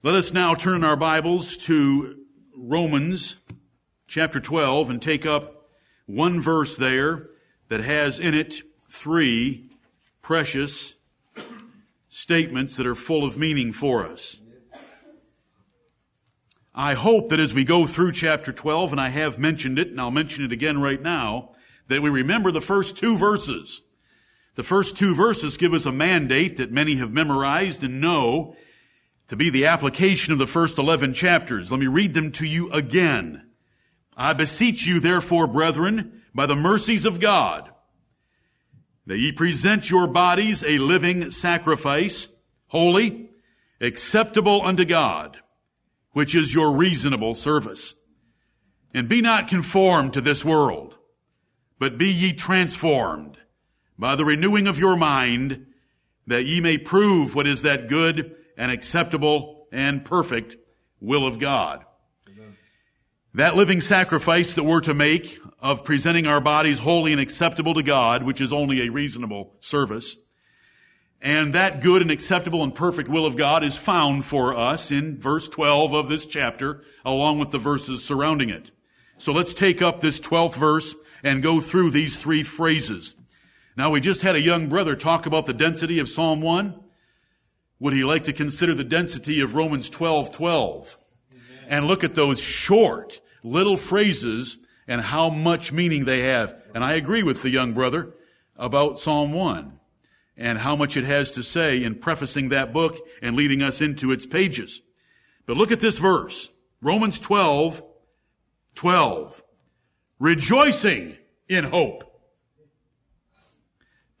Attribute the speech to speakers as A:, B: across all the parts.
A: Let us now turn our Bibles to Romans chapter 12 and take up one verse there that has in it three precious statements that are full of meaning for us. I hope that as we go through chapter 12, and I have mentioned it, and I'll mention it again right now, that we remember the first two verses. The first two verses give us a mandate that many have memorized and know to be the application of the first 11 chapters. Let me read them to you again. I beseech you therefore, brethren, by the mercies of God, that ye present your bodies a living sacrifice, holy, acceptable unto God, which is your reasonable service. And be not conformed to this world, but be ye transformed by the renewing of your mind, that ye may prove what is that good and acceptable and perfect will of God. That living sacrifice that we're to make of presenting our bodies holy and acceptable to God, which is only a reasonable service, and that good and acceptable and perfect will of God is found for us in verse 12 of this chapter, along with the verses surrounding it. So let's take up this 12th verse and go through these three phrases. Now we just had a young brother talk about the density of Psalm 1. Would he like to consider the density of Romans 12, 12? And look at those short little phrases and how much meaning they have. And I agree with the young brother about Psalm 1 and how much it has to say in prefacing that book and leading us into its pages. But look at this verse. Romans 12, 12. Rejoicing in hope.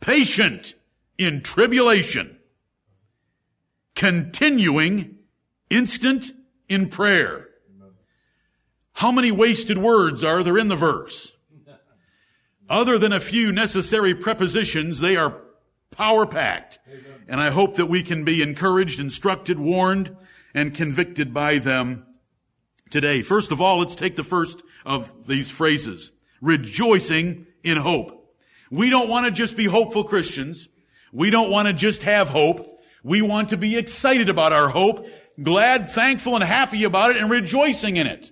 A: Patient in tribulation continuing, instant in prayer. How many wasted words are there in the verse? Other than a few necessary prepositions, they are power packed. And I hope that we can be encouraged, instructed, warned, and convicted by them today. First of all, let's take the first of these phrases. Rejoicing in hope. We don't want to just be hopeful Christians. We don't want to just have hope. We want to be excited about our hope, glad, thankful, and happy about it, and rejoicing in it.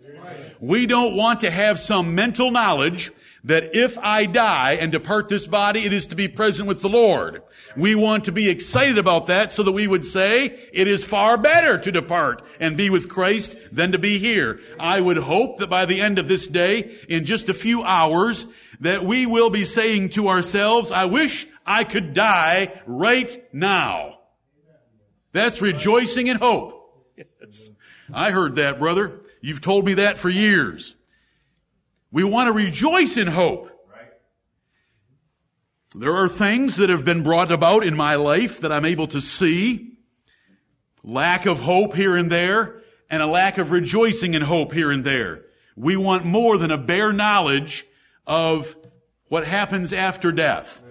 A: We don't want to have some mental knowledge that if I die and depart this body, it is to be present with the Lord. We want to be excited about that so that we would say it is far better to depart and be with Christ than to be here. I would hope that by the end of this day, in just a few hours, that we will be saying to ourselves, I wish I could die right now. That's rejoicing in hope. Yes. I heard that, brother. You've told me that for years. We want to rejoice in hope. There are things that have been brought about in my life that I'm able to see. Lack of hope here and there, and a lack of rejoicing in hope here and there. We want more than a bare knowledge of what happens after death.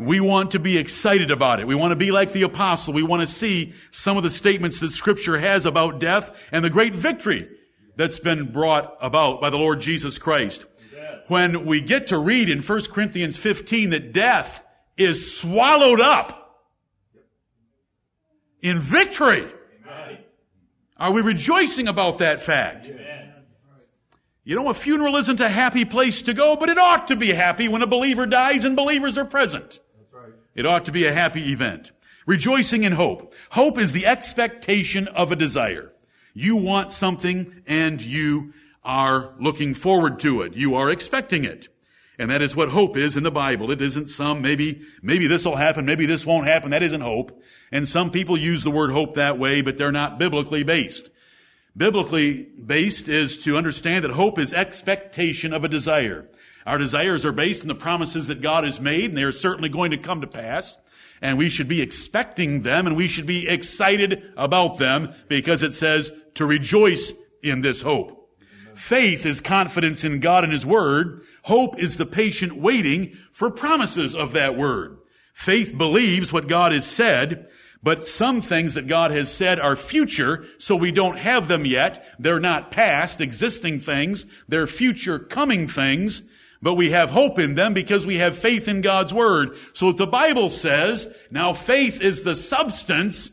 A: We want to be excited about it. We want to be like the apostle. We want to see some of the statements that scripture has about death and the great victory that's been brought about by the Lord Jesus Christ. When we get to read in 1 Corinthians 15 that death is swallowed up in victory, are we rejoicing about that fact? You know, a funeral isn't a happy place to go, but it ought to be happy when a believer dies and believers are present. It ought to be a happy event. Rejoicing in hope. Hope is the expectation of a desire. You want something and you are looking forward to it. You are expecting it. And that is what hope is in the Bible. It isn't some, maybe, maybe this will happen, maybe this won't happen. That isn't hope. And some people use the word hope that way, but they're not biblically based. Biblically based is to understand that hope is expectation of a desire. Our desires are based on the promises that God has made, and they are certainly going to come to pass. And we should be expecting them, and we should be excited about them, because it says to rejoice in this hope. Faith is confidence in God and His Word. Hope is the patient waiting for promises of that Word. Faith believes what God has said, but some things that God has said are future, so we don't have them yet. They're not past existing things. They're future coming things but we have hope in them because we have faith in God's Word. So the Bible says, now faith is the substance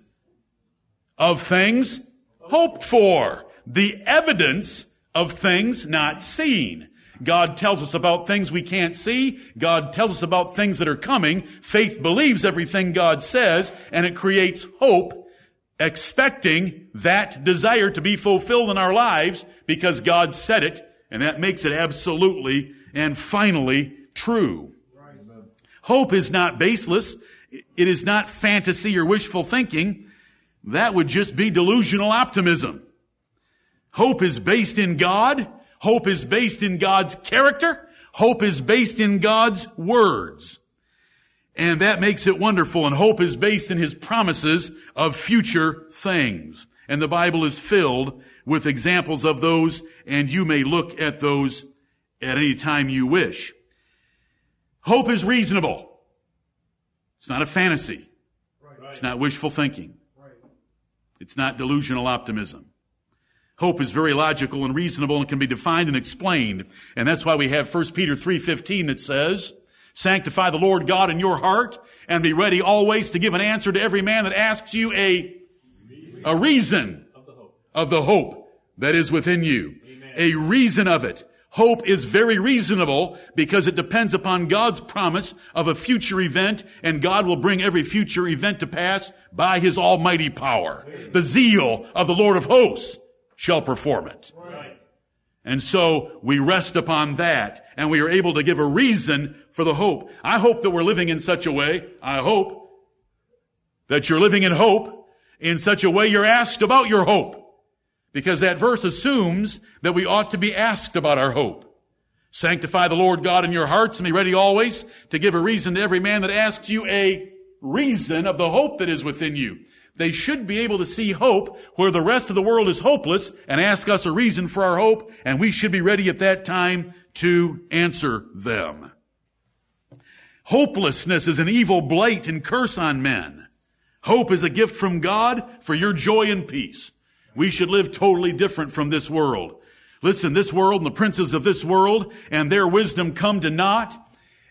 A: of things hoped for. The evidence of things not seen. God tells us about things we can't see. God tells us about things that are coming. Faith believes everything God says, and it creates hope, expecting that desire to be fulfilled in our lives because God said it, and that makes it absolutely and finally true. Hope is not baseless. It is not fantasy or wishful thinking. That would just be delusional optimism. Hope is based in God. Hope is based in God's character. Hope is based in God's words. And that makes it wonderful. And hope is based in His promises of future things. And the Bible is filled with examples of those, and you may look at those at any time you wish. Hope is reasonable. It's not a fantasy. Right. It's not wishful thinking. Right. It's not delusional optimism. Hope is very logical and reasonable and can be defined and explained. And that's why we have 1 Peter 3.15 that says, Sanctify the Lord God in your heart and be ready always to give an answer to every man that asks you a, a reason of the hope that is within you. A reason of it. Hope is very reasonable because it depends upon God's promise of a future event and God will bring every future event to pass by His almighty power. The zeal of the Lord of hosts shall perform it. Right. And so we rest upon that and we are able to give a reason for the hope. I hope that we're living in such a way, I hope that you're living in hope in such a way you're asked about your hope. Because that verse assumes that we ought to be asked about our hope. Sanctify the Lord God in your hearts and be ready always to give a reason to every man that asks you a reason of the hope that is within you. They should be able to see hope where the rest of the world is hopeless and ask us a reason for our hope, and we should be ready at that time to answer them. Hopelessness is an evil blight and curse on men. Hope is a gift from God for your joy and peace. We should live totally different from this world. Listen, this world and the princes of this world and their wisdom come to naught.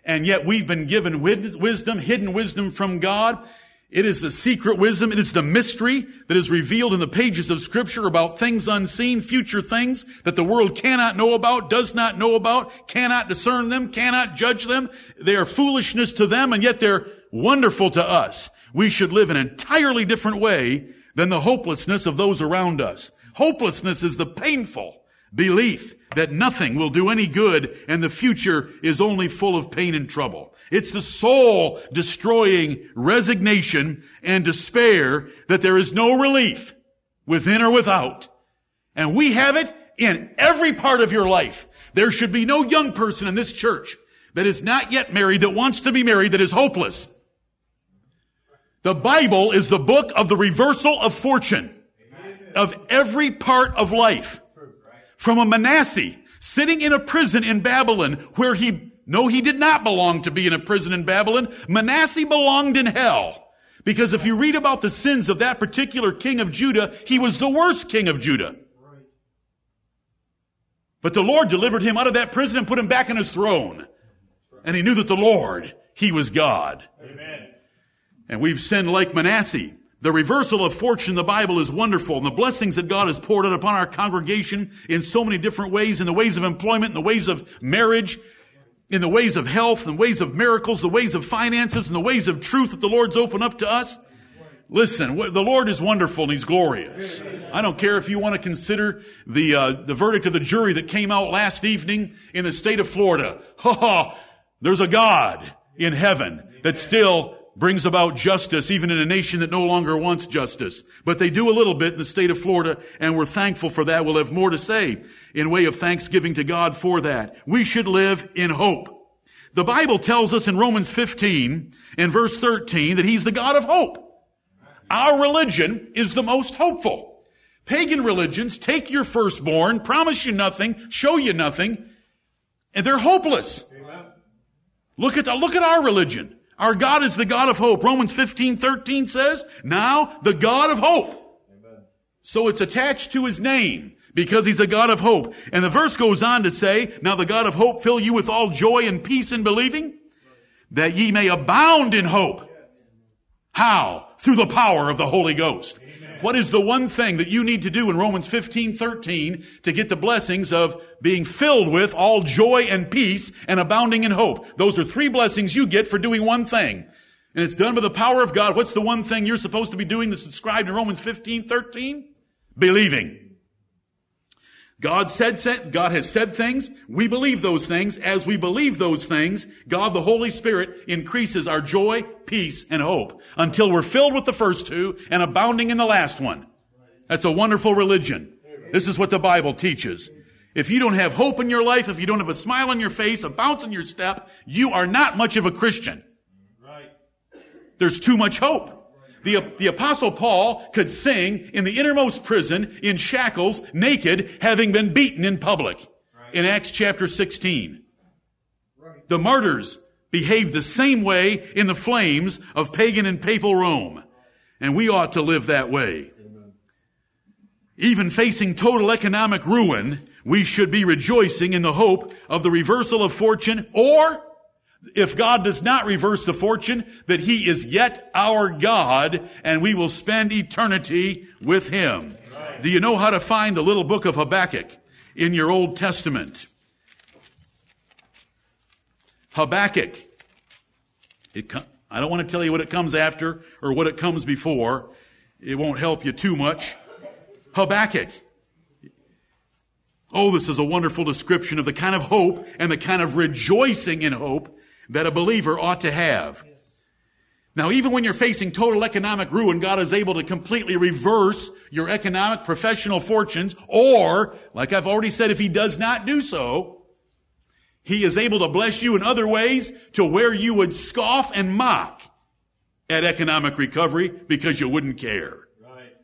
A: And yet we've been given wisdom, hidden wisdom from God. It is the secret wisdom. It is the mystery that is revealed in the pages of scripture about things unseen, future things that the world cannot know about, does not know about, cannot discern them, cannot judge them. They are foolishness to them and yet they're wonderful to us. We should live an entirely different way than the hopelessness of those around us. Hopelessness is the painful belief that nothing will do any good and the future is only full of pain and trouble. It's the soul destroying resignation and despair that there is no relief within or without. And we have it in every part of your life. There should be no young person in this church that is not yet married that wants to be married that is hopeless. The Bible is the book of the reversal of fortune of every part of life. From a Manasseh sitting in a prison in Babylon where he, no, he did not belong to be in a prison in Babylon. Manasseh belonged in hell. Because if you read about the sins of that particular king of Judah, he was the worst king of Judah. But the Lord delivered him out of that prison and put him back in his throne. And he knew that the Lord, he was God. Amen. And we've sinned like Manasseh. The reversal of fortune in the Bible is wonderful and the blessings that God has poured out upon our congregation in so many different ways, in the ways of employment, in the ways of marriage, in the ways of health, in the ways of miracles, the ways of finances, and the ways of truth that the Lord's opened up to us. Listen, the Lord is wonderful and He's glorious. I don't care if you want to consider the uh, the verdict of the jury that came out last evening in the state of Florida. Ha ha! There's a God in heaven that still brings about justice even in a nation that no longer wants justice. But they do a little bit in the state of Florida and we're thankful for that. We'll have more to say in way of thanksgiving to God for that. We should live in hope. The Bible tells us in Romans 15 and verse 13 that He's the God of hope. Our religion is the most hopeful. Pagan religions take your firstborn, promise you nothing, show you nothing, and they're hopeless. Amen. Look at, the, look at our religion. Our God is the God of hope. Romans 15, 13 says, now the God of hope. Amen. So it's attached to his name because he's a God of hope. And the verse goes on to say, now the God of hope fill you with all joy and peace in believing that ye may abound in hope. How? Through the power of the Holy Ghost. What is the one thing that you need to do in Romans 15, 13 to get the blessings of being filled with all joy and peace and abounding in hope? Those are three blessings you get for doing one thing. And it's done by the power of God. What's the one thing you're supposed to be doing that's described in Romans 15, 13? Believing. God said, God has said things. We believe those things. As we believe those things, God, the Holy Spirit, increases our joy, peace, and hope until we're filled with the first two and abounding in the last one. That's a wonderful religion. This is what the Bible teaches. If you don't have hope in your life, if you don't have a smile on your face, a bounce in your step, you are not much of a Christian. Right. There's too much hope. The, the apostle Paul could sing in the innermost prison in shackles, naked, having been beaten in public. Right. In Acts chapter 16. Right. The martyrs behaved the same way in the flames of pagan and papal Rome. And we ought to live that way. Amen. Even facing total economic ruin, we should be rejoicing in the hope of the reversal of fortune or if God does not reverse the fortune, that He is yet our God and we will spend eternity with Him. Do you know how to find the little book of Habakkuk in your Old Testament? Habakkuk. It, I don't want to tell you what it comes after or what it comes before. It won't help you too much. Habakkuk. Oh, this is a wonderful description of the kind of hope and the kind of rejoicing in hope that a believer ought to have. Now, even when you're facing total economic ruin, God is able to completely reverse your economic professional fortunes, or, like I've already said, if He does not do so, He is able to bless you in other ways to where you would scoff and mock at economic recovery because you wouldn't care. Right.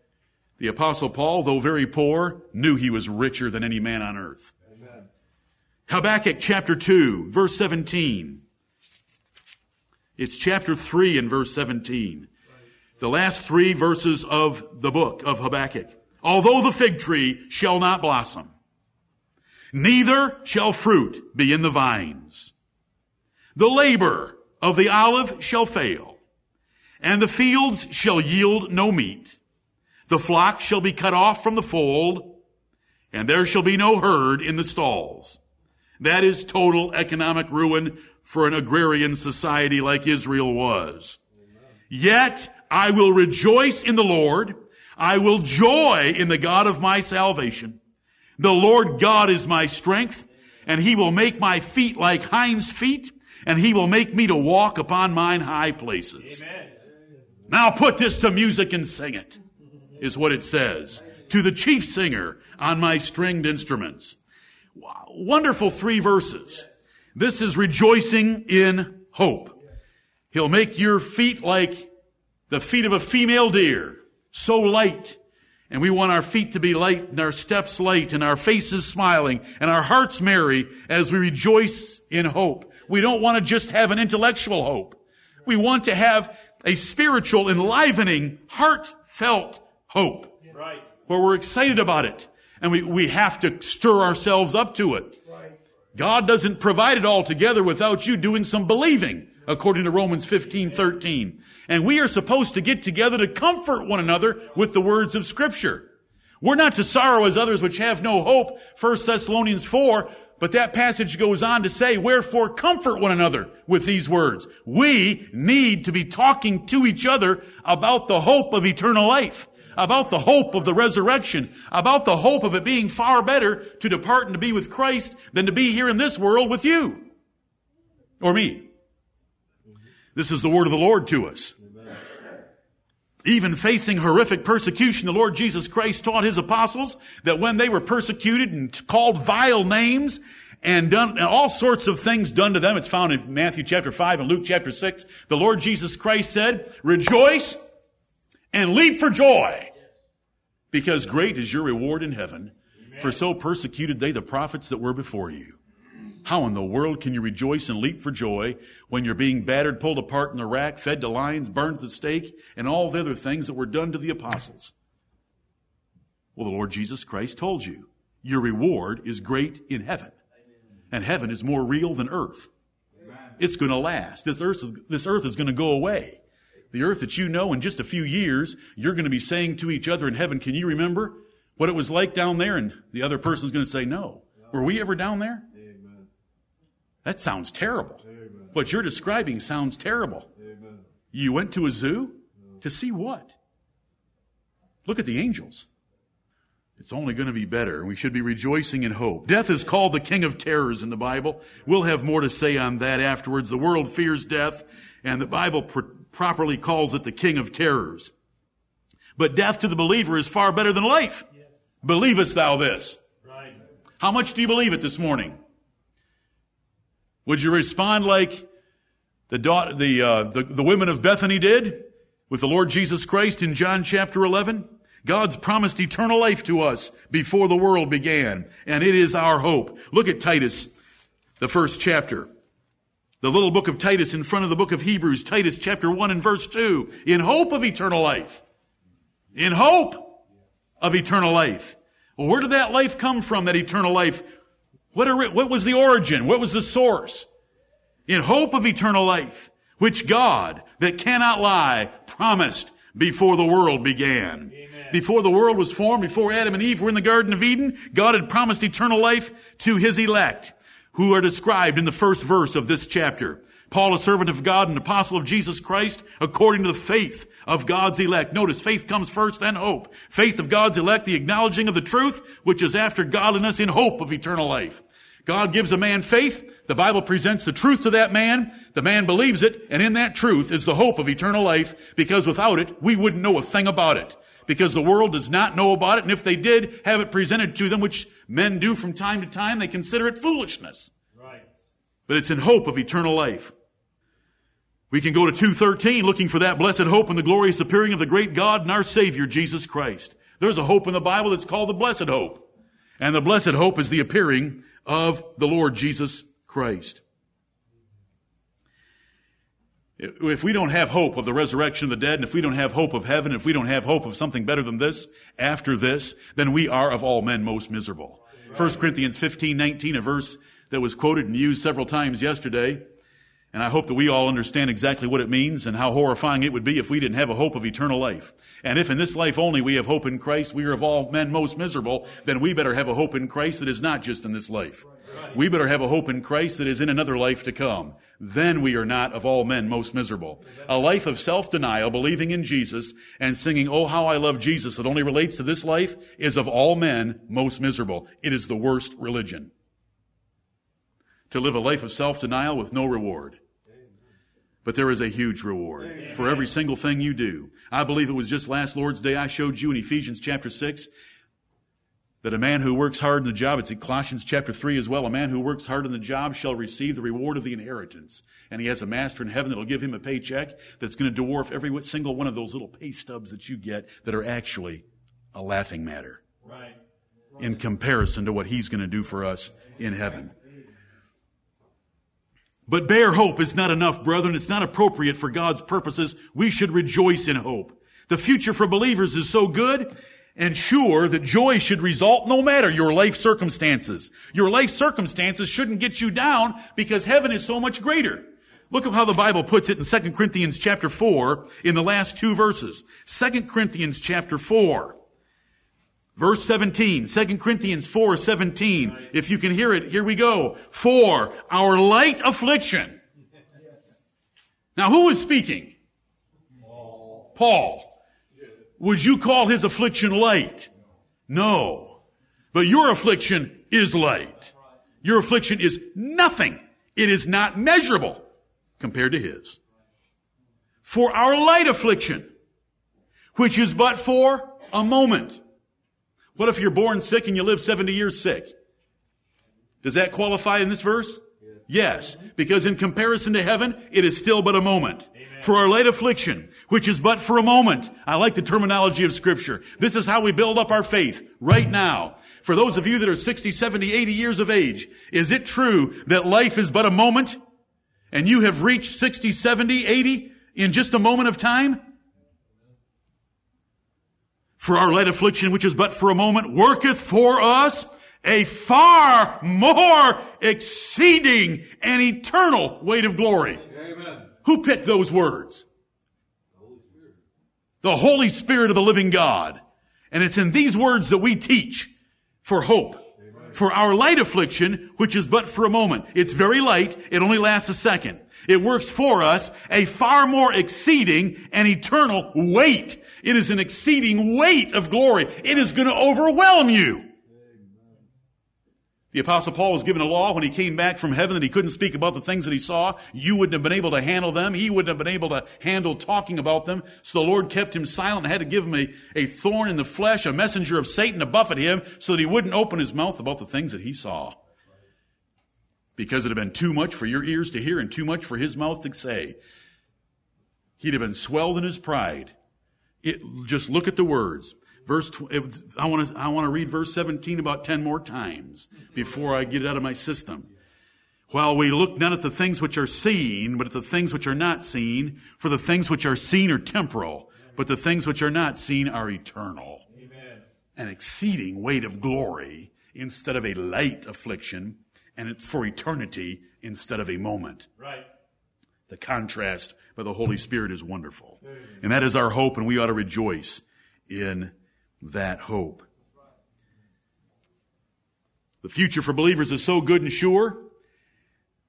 A: The apostle Paul, though very poor, knew he was richer than any man on earth. Amen. Habakkuk chapter 2, verse 17. It's chapter 3 and verse 17. The last three verses of the book of Habakkuk. Although the fig tree shall not blossom, neither shall fruit be in the vines. The labor of the olive shall fail, and the fields shall yield no meat. The flock shall be cut off from the fold, and there shall be no herd in the stalls. That is total economic ruin for an agrarian society like Israel was. Yet I will rejoice in the Lord. I will joy in the God of my salvation. The Lord God is my strength, and he will make my feet like hinds feet, and he will make me to walk upon mine high places. Amen. Now put this to music and sing it, is what it says. To the chief singer on my stringed instruments. Wonderful three verses. This is rejoicing in hope. He'll make your feet like the feet of a female deer, so light. And we want our feet to be light and our steps light and our faces smiling and our hearts merry as we rejoice in hope. We don't want to just have an intellectual hope. We want to have a spiritual, enlivening, heartfelt hope. Right. Where we're excited about it. And we, we have to stir ourselves up to it. God doesn't provide it all together without you doing some believing, according to Romans 15, 13. And we are supposed to get together to comfort one another with the words of scripture. We're not to sorrow as others which have no hope, 1 Thessalonians 4, but that passage goes on to say, wherefore comfort one another with these words. We need to be talking to each other about the hope of eternal life about the hope of the resurrection, about the hope of it being far better to depart and to be with Christ than to be here in this world with you or me. This is the word of the Lord to us. Even facing horrific persecution, the Lord Jesus Christ taught his apostles that when they were persecuted and called vile names and done and all sorts of things done to them, it's found in Matthew chapter 5 and Luke chapter 6, the Lord Jesus Christ said, rejoice and leap for joy because great is your reward in heaven. Amen. For so persecuted they the prophets that were before you. How in the world can you rejoice and leap for joy when you're being battered, pulled apart in the rack, fed to lions, burned at the stake, and all the other things that were done to the apostles? Well, the Lord Jesus Christ told you, your reward is great in heaven. And heaven is more real than earth. It's going to last. This earth, this earth is going to go away. The earth that you know in just a few years, you're going to be saying to each other in heaven, can you remember what it was like down there? And the other person's going to say, no. Were we ever down there?
B: Amen.
A: That sounds terrible.
B: Amen.
A: What you're describing sounds terrible.
B: Amen.
A: You went to a zoo to see what? Look at the angels. It's only going to be better. We should be rejoicing in hope. Death is called the king of terrors in the Bible. We'll have more to say on that afterwards. The world fears death, and the Bible pr- properly calls it the king of terrors. But death to the believer is far better than life. Believest thou this?
B: Right.
A: How much do you believe it this morning? Would you respond like the the, uh, the, the women of Bethany did with the Lord Jesus Christ in John chapter 11? God's promised eternal life to us before the world began, and it is our hope. Look at Titus, the first chapter. The little book of Titus in front of the book of Hebrews, Titus chapter 1 and verse 2. In hope of eternal life. In hope of eternal life. Well, where did that life come from, that eternal life? What, are, what was the origin? What was the source? In hope of eternal life, which God, that cannot lie, promised before the world began.
B: Amen.
A: Before the world was formed, before Adam and Eve were in the Garden of Eden, God had promised eternal life to His elect, who are described in the first verse of this chapter. Paul, a servant of God and apostle of Jesus Christ, according to the faith of God's elect. Notice faith comes first, then hope. Faith of God's elect, the acknowledging of the truth, which is after godliness in hope of eternal life. God gives a man faith. The Bible presents the truth to that man. The man believes it, and in that truth is the hope of eternal life, because without it, we wouldn't know a thing about it. Because the world does not know about it, and if they did have it presented to them, which men do from time to time, they consider it foolishness.
B: Right.
A: But it's in hope of eternal life. We can go to 213 looking for that blessed hope and the glorious appearing of the great God and our Savior, Jesus Christ. There's a hope in the Bible that's called the blessed hope. And the blessed hope is the appearing of the Lord Jesus Christ. If we don't have hope of the resurrection of the dead, and if we don't have hope of heaven, if we don't have hope of something better than this after this, then we are of all men most miserable. 1 Corinthians 15, 19, a verse that was quoted and used several times yesterday. And I hope that we all understand exactly what it means and how horrifying it would be if we didn't have a hope of eternal life. And if in this life only we have hope in Christ, we are of all men most miserable, then we better have a hope in Christ that is not just in this life. We better have a hope in Christ that is in another life to come. Then we are not of all men most miserable. A life of self-denial, believing in Jesus, and singing, Oh, how I love Jesus, that only relates to this life, is of all men most miserable. It is the worst religion. To live a life of self-denial with no reward. But there is a huge reward for every single thing you do. I believe it was just last Lord's Day I showed you in Ephesians chapter 6 that a man who works hard in the job, it's in Colossians chapter 3 as well, a man who works hard in the job shall receive the reward of the inheritance. And he has a master in heaven that'll give him a paycheck that's going to dwarf every single one of those little pay stubs that you get that are actually a laughing matter
B: Right.
A: in comparison to what he's going to do for us in heaven. But bare hope is not enough, brethren. It's not appropriate for God's purposes. We should rejoice in hope. The future for believers is so good and sure that joy should result no matter your life circumstances. Your life circumstances shouldn't get you down because heaven is so much greater. Look at how the Bible puts it in 2 Corinthians chapter 4 in the last two verses. 2 Corinthians chapter 4. Verse 17, 2 Corinthians 4, 17. If you can hear it, here we go. For our light affliction. Now who is speaking? Paul. Would you call his affliction light? No. But your affliction is light. Your affliction is nothing. It is not measurable compared to his. For our light affliction, which is but for a moment. What if you're born sick and you live 70 years sick? Does that qualify in this verse? Yes, because in comparison to heaven, it is still but a moment. For our light affliction, which is but for a moment. I like the terminology of scripture. This is how we build up our faith right now. For those of you that are 60, 70, 80 years of age, is it true that life is but a moment? And you have reached 60, 70, 80 in just a moment of time? For our light affliction, which is but for a moment, worketh for us a far more exceeding and eternal weight of glory.
B: Amen.
A: Who picked those words? The Holy Spirit of the living God. And it's in these words that we teach for hope. For our light affliction, which is but for a moment. It's very light. It only lasts a second. It works for us a far more exceeding and eternal weight. It is an exceeding weight of glory. It is going to overwhelm you. The apostle Paul was given a law when he came back from heaven that he couldn't speak about the things that he saw. You wouldn't have been able to handle them. He wouldn't have been able to handle talking about them. So the Lord kept him silent and had to give him a, a thorn in the flesh, a messenger of Satan to buffet him so that he wouldn't open his mouth about the things that he saw. Because it had been too much for your ears to hear and too much for his mouth to say. He'd have been swelled in his pride. It, just look at the words. Verse, I want to, I want to read verse 17 about 10 more times before I get it out of my system. While we look not at the things which are seen, but at the things which are not seen, for the things which are seen are temporal, but the things which are not seen are eternal. Amen. An exceeding weight of glory instead of a light affliction, and it's for eternity instead of a moment. Right. The contrast by the Holy Spirit is wonderful. And that is our hope, and we ought to rejoice in that hope. The future for believers is so good and sure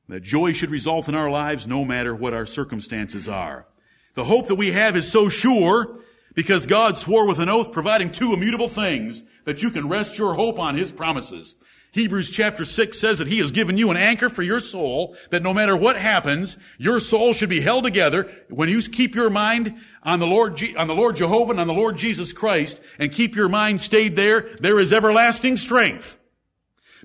A: that joy should result in our lives no matter what our circumstances are. The hope that we have is so sure because God swore with an oath providing two immutable things that you can rest your hope on His promises. Hebrews chapter 6 says that He has given you an anchor for your soul, that no matter what happens, your soul should be held together. When you keep your mind on the Lord, on the Lord Jehovah and on the Lord Jesus Christ, and keep your mind stayed there, there is everlasting strength.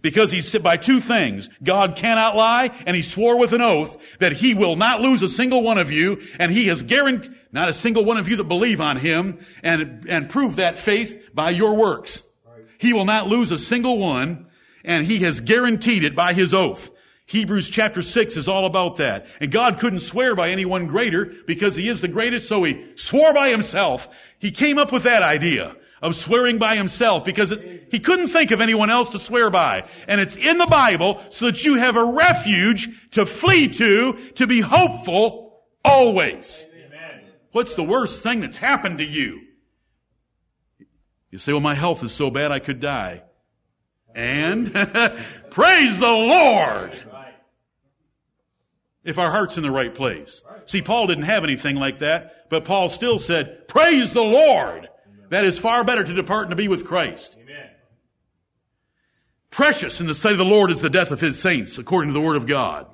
A: Because he said by two things, God cannot lie, and he swore with an oath that he will not lose a single one of you, and he has guaranteed, not a single one of you that believe on him, and, and prove that faith by your works. He will not lose a single one, and he has guaranteed it by his oath. Hebrews chapter 6 is all about that. And God couldn't swear by anyone greater because he is the greatest, so he swore by himself. He came up with that idea of swearing by himself because he couldn't think of anyone else to swear by. And it's in the Bible so that you have a refuge to flee to, to be hopeful always. Amen. What's the worst thing that's happened to you? You say, well, my health is so bad I could die. And praise the Lord. If our heart's in the right place. See, Paul didn't have anything like that, but Paul still said, praise the Lord. That is far better to depart and to be with Christ. Amen. Precious in the sight of the Lord is the death of his saints, according to the word of God.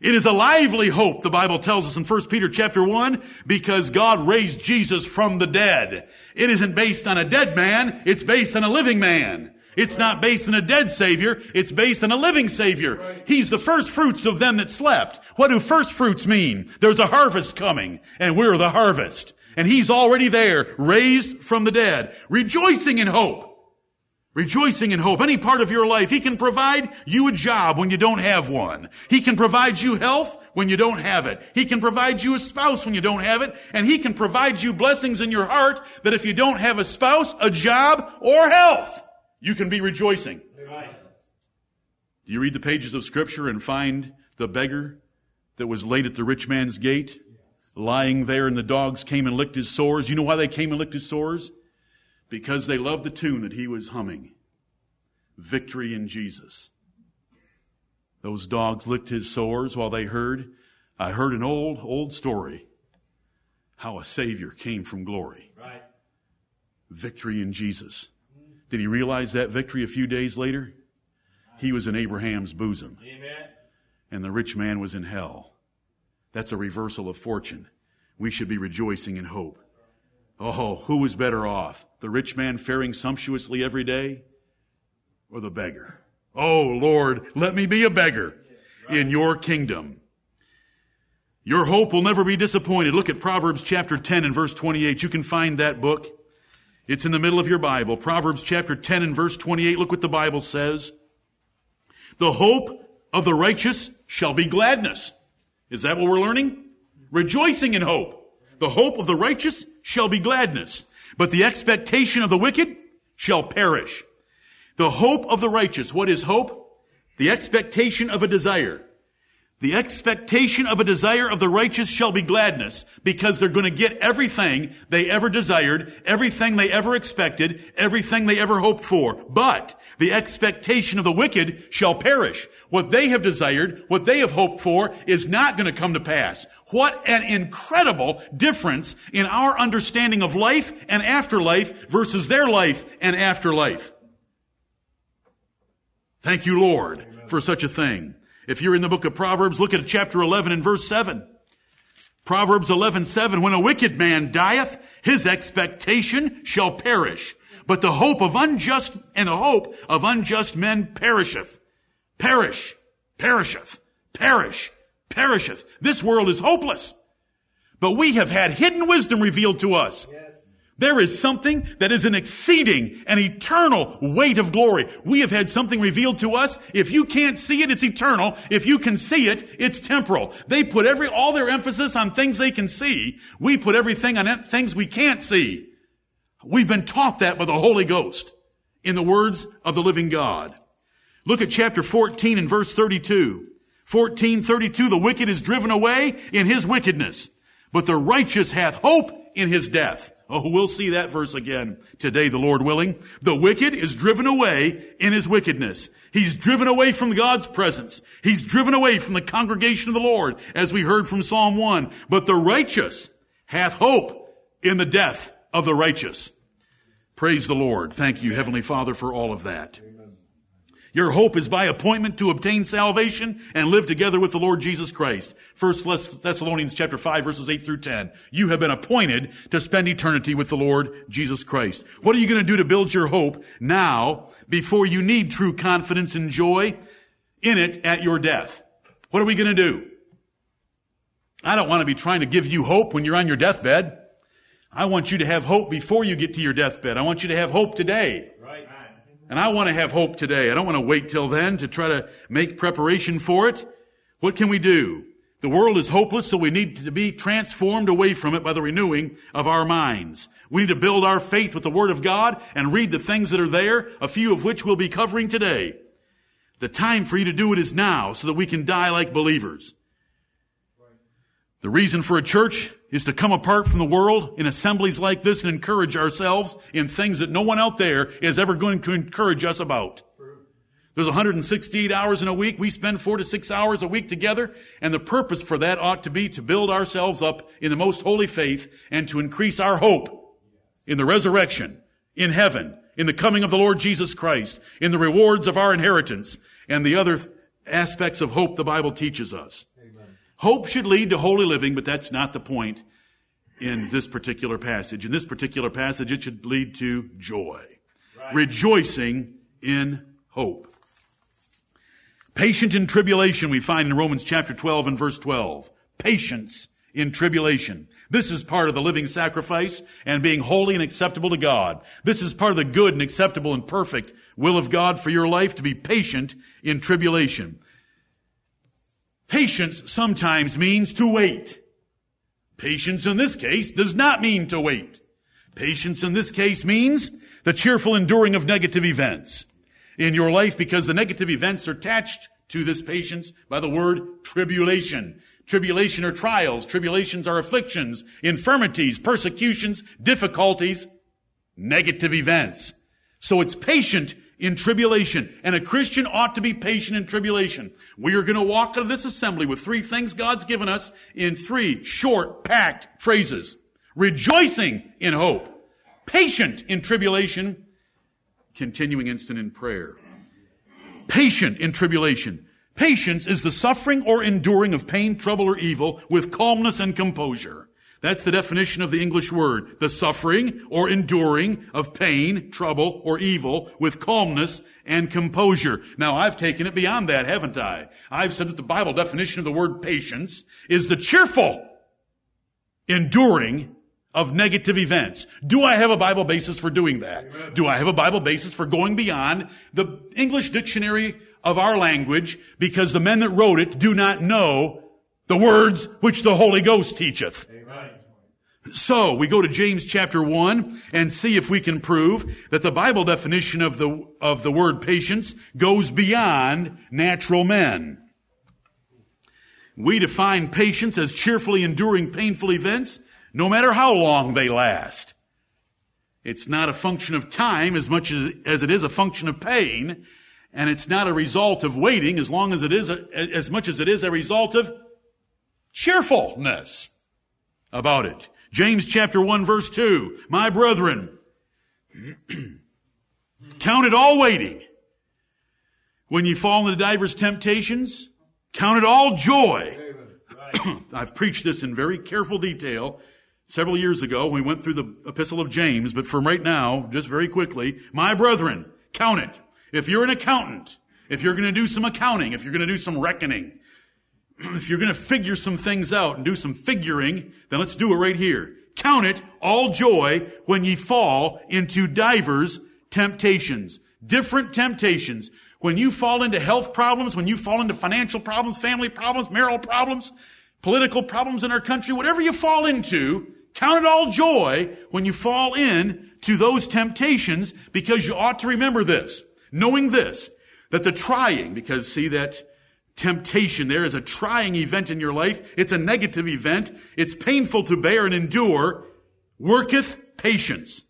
A: It is a lively hope, the Bible tells us in 1 Peter chapter 1, because God raised Jesus from the dead. It isn't based on a dead man, it's based on a living man. It's not based on a dead Savior, it's based on a living Savior. He's the first fruits of them that slept. What do first fruits mean? There's a harvest coming, and we're the harvest. And He's already there, raised from the dead, rejoicing in hope. Rejoicing in hope. Any part of your life, He can provide you a job when you don't have one. He can provide you health when you don't have it. He can provide you a spouse when you don't have it. And He can provide you blessings in your heart that if you don't have a spouse, a job, or health, you can be rejoicing. Do you read the pages of scripture and find the beggar that was laid at the rich man's gate, lying there and the dogs came and licked his sores? You know why they came and licked his sores? Because they loved the tune that he was humming. Victory in Jesus. Those dogs licked his sores while they heard, I heard an old, old story. How a Savior came from glory. Right. Victory in Jesus. Did he realize that victory a few days later? He was in Abraham's bosom. Amen. And the rich man was in hell. That's a reversal of fortune. We should be rejoicing in hope. Oh, who was better off? The rich man faring sumptuously every day or the beggar? Oh, Lord, let me be a beggar in your kingdom. Your hope will never be disappointed. Look at Proverbs chapter 10 and verse 28. You can find that book. It's in the middle of your Bible. Proverbs chapter 10 and verse 28. Look what the Bible says. The hope of the righteous shall be gladness. Is that what we're learning? Rejoicing in hope. The hope of the righteous shall be gladness, but the expectation of the wicked shall perish. The hope of the righteous. What is hope? The expectation of a desire. The expectation of a desire of the righteous shall be gladness because they're going to get everything they ever desired, everything they ever expected, everything they ever hoped for. But the expectation of the wicked shall perish. What they have desired, what they have hoped for is not going to come to pass. What an incredible difference in our understanding of life and afterlife versus their life and afterlife. Thank you, Lord, for such a thing. If you're in the book of Proverbs, look at chapter 11 and verse 7. Proverbs 11, 7, when a wicked man dieth, his expectation shall perish. But the hope of unjust, and the hope of unjust men perisheth. Perish, perisheth, perish, perisheth. This world is hopeless. But we have had hidden wisdom revealed to us. Yes. There is something that is an exceeding and eternal weight of glory. We have had something revealed to us. If you can't see it, it's eternal. If you can see it, it's temporal. They put every, all their emphasis on things they can see. We put everything on things we can't see. We've been taught that by the Holy Ghost in the words of the living God. Look at chapter 14 and verse 32. 1432, the wicked is driven away in his wickedness, but the righteous hath hope in his death. Oh, we'll see that verse again today, the Lord willing. The wicked is driven away in his wickedness. He's driven away from God's presence. He's driven away from the congregation of the Lord, as we heard from Psalm 1. But the righteous hath hope in the death of the righteous. Praise the Lord. Thank you, Heavenly Father, for all of that. Your hope is by appointment to obtain salvation and live together with the Lord Jesus Christ. First Thessalonians chapter 5 verses 8 through 10. You have been appointed to spend eternity with the Lord Jesus Christ. What are you going to do to build your hope now before you need true confidence and joy in it at your death? What are we going to do? I don't want to be trying to give you hope when you're on your deathbed. I want you to have hope before you get to your deathbed. I want you to have hope today. And I want to have hope today. I don't want to wait till then to try to make preparation for it. What can we do? The world is hopeless, so we need to be transformed away from it by the renewing of our minds. We need to build our faith with the Word of God and read the things that are there, a few of which we'll be covering today. The time for you to do it is now so that we can die like believers. The reason for a church is to come apart from the world in assemblies like this and encourage ourselves in things that no one out there is ever going to encourage us about. There's 168 hours in a week. We spend four to six hours a week together. And the purpose for that ought to be to build ourselves up in the most holy faith and to increase our hope in the resurrection, in heaven, in the coming of the Lord Jesus Christ, in the rewards of our inheritance, and the other aspects of hope the Bible teaches us. Hope should lead to holy living, but that's not the point in this particular passage. In this particular passage, it should lead to joy. Right. Rejoicing in hope. Patient in tribulation, we find in Romans chapter 12 and verse 12. Patience in tribulation. This is part of the living sacrifice and being holy and acceptable to God. This is part of the good and acceptable and perfect will of God for your life to be patient in tribulation. Patience sometimes means to wait. Patience in this case does not mean to wait. Patience in this case means the cheerful enduring of negative events in your life because the negative events are attached to this patience by the word tribulation. Tribulation are trials. Tribulations are afflictions, infirmities, persecutions, difficulties, negative events. So it's patient in tribulation. And a Christian ought to be patient in tribulation. We are going to walk out of this assembly with three things God's given us in three short, packed phrases. Rejoicing in hope. Patient in tribulation. Continuing instant in prayer. Patient in tribulation. Patience is the suffering or enduring of pain, trouble, or evil with calmness and composure. That's the definition of the English word. The suffering or enduring of pain, trouble, or evil with calmness and composure. Now I've taken it beyond that, haven't I? I've said that the Bible definition of the word patience is the cheerful enduring of negative events. Do I have a Bible basis for doing that? Amen. Do I have a Bible basis for going beyond the English dictionary of our language because the men that wrote it do not know the words which the Holy Ghost teacheth? So we go to James chapter 1 and see if we can prove that the Bible definition of the, of the word patience goes beyond natural men. We define patience as cheerfully enduring painful events, no matter how long they last. It's not a function of time as much as, as it is a function of pain, and it's not a result of waiting as long as it is, a, as much as it is a result of cheerfulness about it. James chapter 1 verse 2, my brethren, count it all waiting when you fall into divers temptations, count it all joy. I've preached this in very careful detail several years ago. We went through the epistle of James, but from right now, just very quickly, my brethren, count it. If you're an accountant, if you're going to do some accounting, if you're going to do some reckoning, if you're going to figure some things out and do some figuring, then let's do it right here. Count it all joy when ye fall into divers temptations. Different temptations. When you fall into health problems, when you fall into financial problems, family problems, marital problems, political problems in our country, whatever you fall into, count it all joy when you fall in to those temptations because you ought to remember this, knowing this, that the trying, because see that temptation there is a trying event in your life. It's a negative event. It's painful to bear and endure. Worketh patience.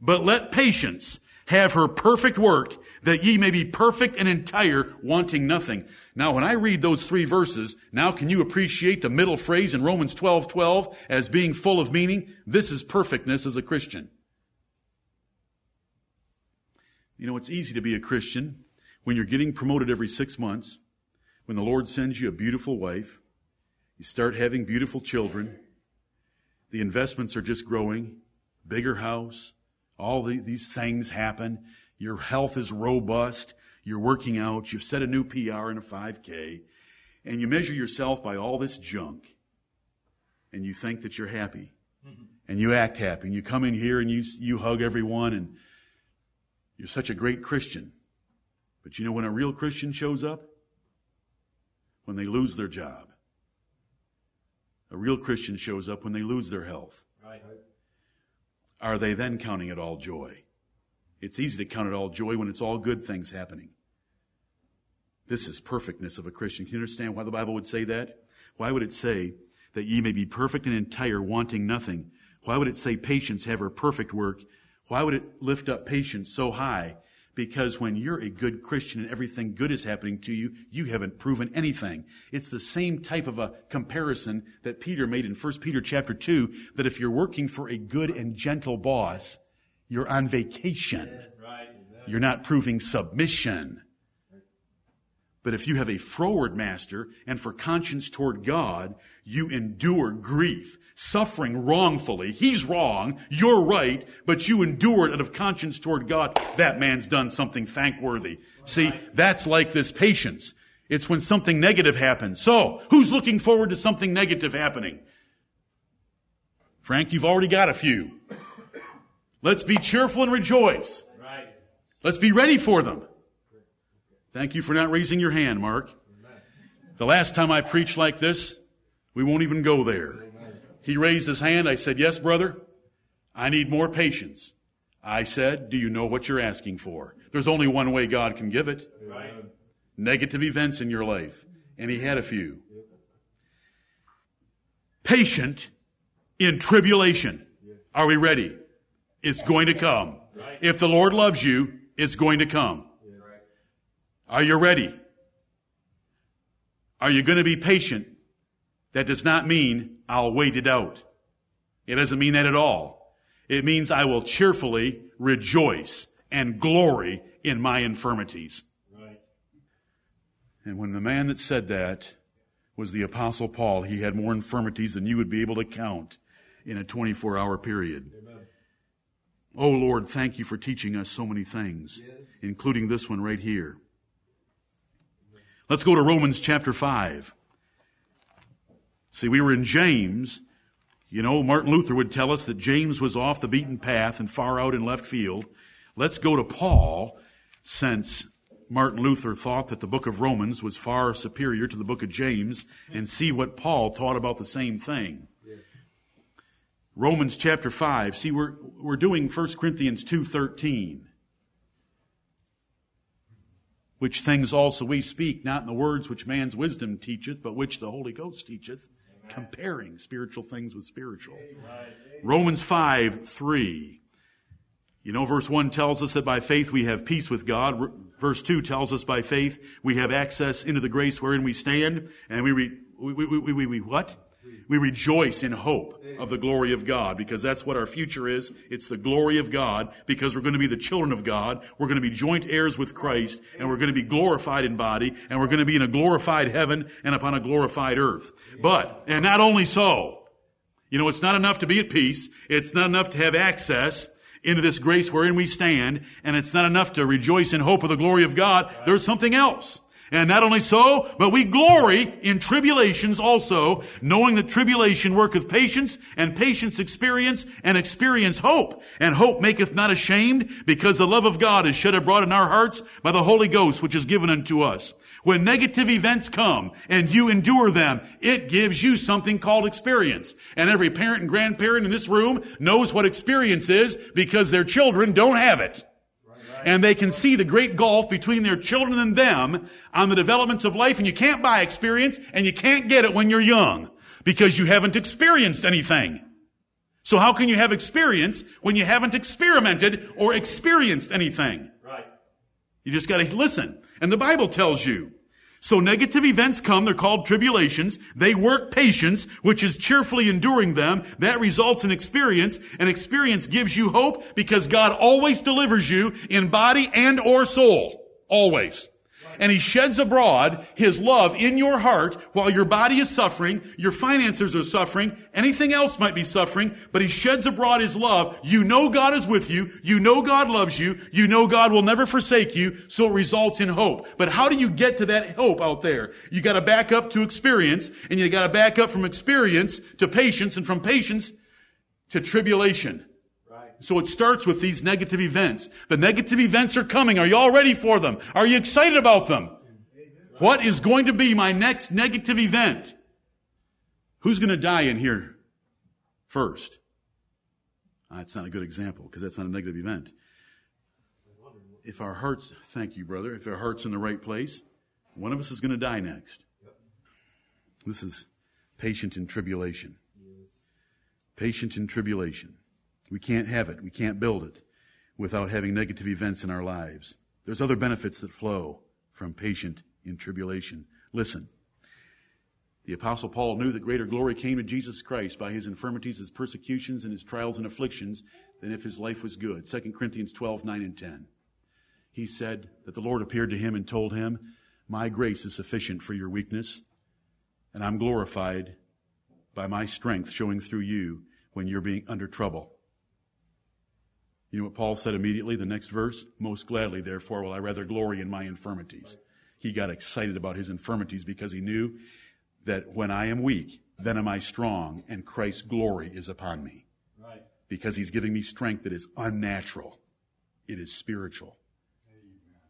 A: But let patience have her perfect work that ye may be perfect and entire, wanting nothing. Now, when I read those three verses, now can you appreciate the middle phrase in Romans 12, 12 as being full of meaning? This is perfectness as a Christian. You know, it's easy to be a Christian when you're getting promoted every six months when the Lord sends you a beautiful wife, you start having beautiful children, the investments are just growing, bigger house, all the, these things happen, your health is robust, you're working out, you've set a new PR in a 5K, and you measure yourself by all this junk, and you think that you're happy, mm-hmm. and you act happy, and you come in here and you, you hug everyone, and you're such a great Christian. But you know when a real Christian shows up? when they lose their job. A real Christian shows up when they lose their health. Right. Are they then counting it all joy? It's easy to count it all joy when it's all good things happening. This is perfectness of a Christian. Can you understand why the Bible would say that? Why would it say that ye may be perfect and entire, wanting nothing? Why would it say patience have her perfect work? Why would it lift up patience so high because when you're a good Christian and everything good is happening to you, you haven't proven anything. It's the same type of a comparison that Peter made in 1 Peter chapter 2, that if you're working for a good and gentle boss, you're on vacation. You're not proving submission. But if you have a froward master and for conscience toward God, you endure grief suffering wrongfully. He's wrong. You're right. But you endure it out of conscience toward God. That man's done something thankworthy. See, that's like this patience. It's when something negative happens. So, who's looking forward to something negative happening? Frank, you've already got a few. Let's be cheerful and rejoice. Right. Let's be ready for them. Thank you for not raising your hand, Mark. The last time I preached like this, we won't even go there. He raised his hand. I said, Yes, brother. I need more patience. I said, Do you know what you're asking for? There's only one way God can give it. Right. Negative events in your life. And he had a few. Patient in tribulation. Are we ready? It's going to come. If the Lord loves you, it's going to come. Are you ready? Are you going to be patient? That does not mean I'll wait it out. It doesn't mean that at all. It means I will cheerfully rejoice and glory in my infirmities. Right. And when the man that said that was the apostle Paul, he had more infirmities than you would be able to count in a 24 hour period. Amen. Oh Lord, thank you for teaching us so many things, including this one right here. Let's go to Romans chapter 5. See, we were in James. You know, Martin Luther would tell us that James was off the beaten path and far out in left field. Let's go to Paul, since Martin Luther thought that the book of Romans was far superior to the book of James, and see what Paul taught about the same thing. Romans chapter 5. See, we're, we're doing 1 Corinthians 2.13. which things also we speak, not in the words which man's wisdom teacheth, but which the Holy Ghost teacheth, Amen. comparing spiritual things with spiritual. Amen. Romans 5, 3. You know, verse 1 tells us that by faith we have peace with God. Verse 2 tells us by faith we have access into the grace wherein we stand, and we, re, we, we, we, we, we what? We rejoice in hope of the glory of God because that's what our future is. It's the glory of God because we're going to be the children of God. We're going to be joint heirs with Christ and we're going to be glorified in body and we're going to be in a glorified heaven and upon a glorified earth. But, and not only so, you know, it's not enough to be at peace. It's not enough to have access into this grace wherein we stand. And it's not enough to rejoice in hope of the glory of God. There's something else. And not only so, but we glory in tribulations also, knowing that tribulation worketh patience, and patience experience, and experience hope. And hope maketh not ashamed, because the love of God is shed abroad in our hearts by the Holy Ghost, which is given unto us. When negative events come, and you endure them, it gives you something called experience. And every parent and grandparent in this room knows what experience is, because their children don't have it and they can see the great gulf between their children and them on the developments of life and you can't buy experience and you can't get it when you're young because you haven't experienced anything. So how can you have experience when you haven't experimented or experienced anything? Right. You just gotta listen. And the Bible tells you so negative events come, they're called tribulations. They work patience, which is cheerfully enduring them. That results in experience, and experience gives you hope because God always delivers you in body and or soul. Always and he sheds abroad his love in your heart while your body is suffering, your finances are suffering, anything else might be suffering, but he sheds abroad his love. You know God is with you. You know God loves you. You know God will never forsake you. So it results in hope. But how do you get to that hope out there? You gotta back up to experience and you gotta back up from experience to patience and from patience to tribulation. So it starts with these negative events. The negative events are coming. Are you all ready for them? Are you excited about them? What is going to be my next negative event? Who's going to die in here first? Ah, that's not a good example because that's not a negative event. If our hearts, thank you, brother, if our heart's in the right place, one of us is going to die next. This is patient in tribulation. Patient in tribulation. We can't have it. We can't build it without having negative events in our lives. There's other benefits that flow from patient in tribulation. Listen. The apostle Paul knew that greater glory came to Jesus Christ by his infirmities, his persecutions, and his trials and afflictions than if his life was good. 2 Corinthians 12, 9 and 10. He said that the Lord appeared to him and told him, My grace is sufficient for your weakness, and I'm glorified by my strength showing through you when you're being under trouble. You know what Paul said immediately, the next verse? Most gladly, therefore, will I rather glory in my infirmities. He got excited about his infirmities because he knew that when I am weak, then am I strong, and Christ's glory is upon me. Right. Because he's giving me strength that is unnatural. It is spiritual. Amen.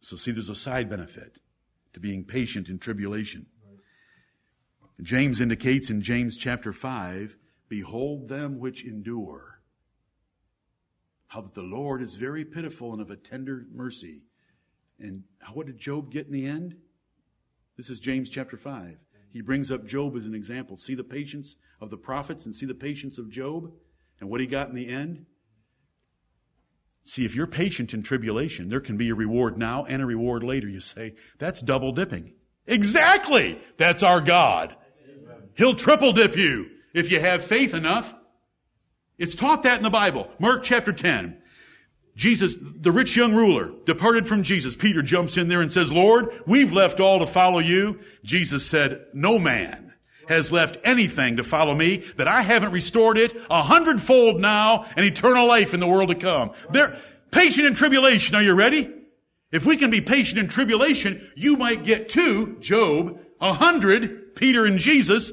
A: So see, there's a side benefit to being patient in tribulation. Right. James indicates in James chapter 5, behold them which endure how that the Lord is very pitiful and of a tender mercy. And what did Job get in the end? This is James chapter 5. He brings up Job as an example. See the patience of the prophets and see the patience of Job and what he got in the end. See, if you're patient in tribulation, there can be a reward now and a reward later. You say, that's double dipping. Exactly! That's our God. He'll triple dip you if you have faith enough. It's taught that in the Bible. Mark chapter 10. Jesus, the rich young ruler, departed from Jesus. Peter jumps in there and says, Lord, we've left all to follow you. Jesus said, no man has left anything to follow me that I haven't restored it a hundredfold now and eternal life in the world to come. They're patient in tribulation. Are you ready? If we can be patient in tribulation, you might get two, Job, a hundred, Peter and Jesus,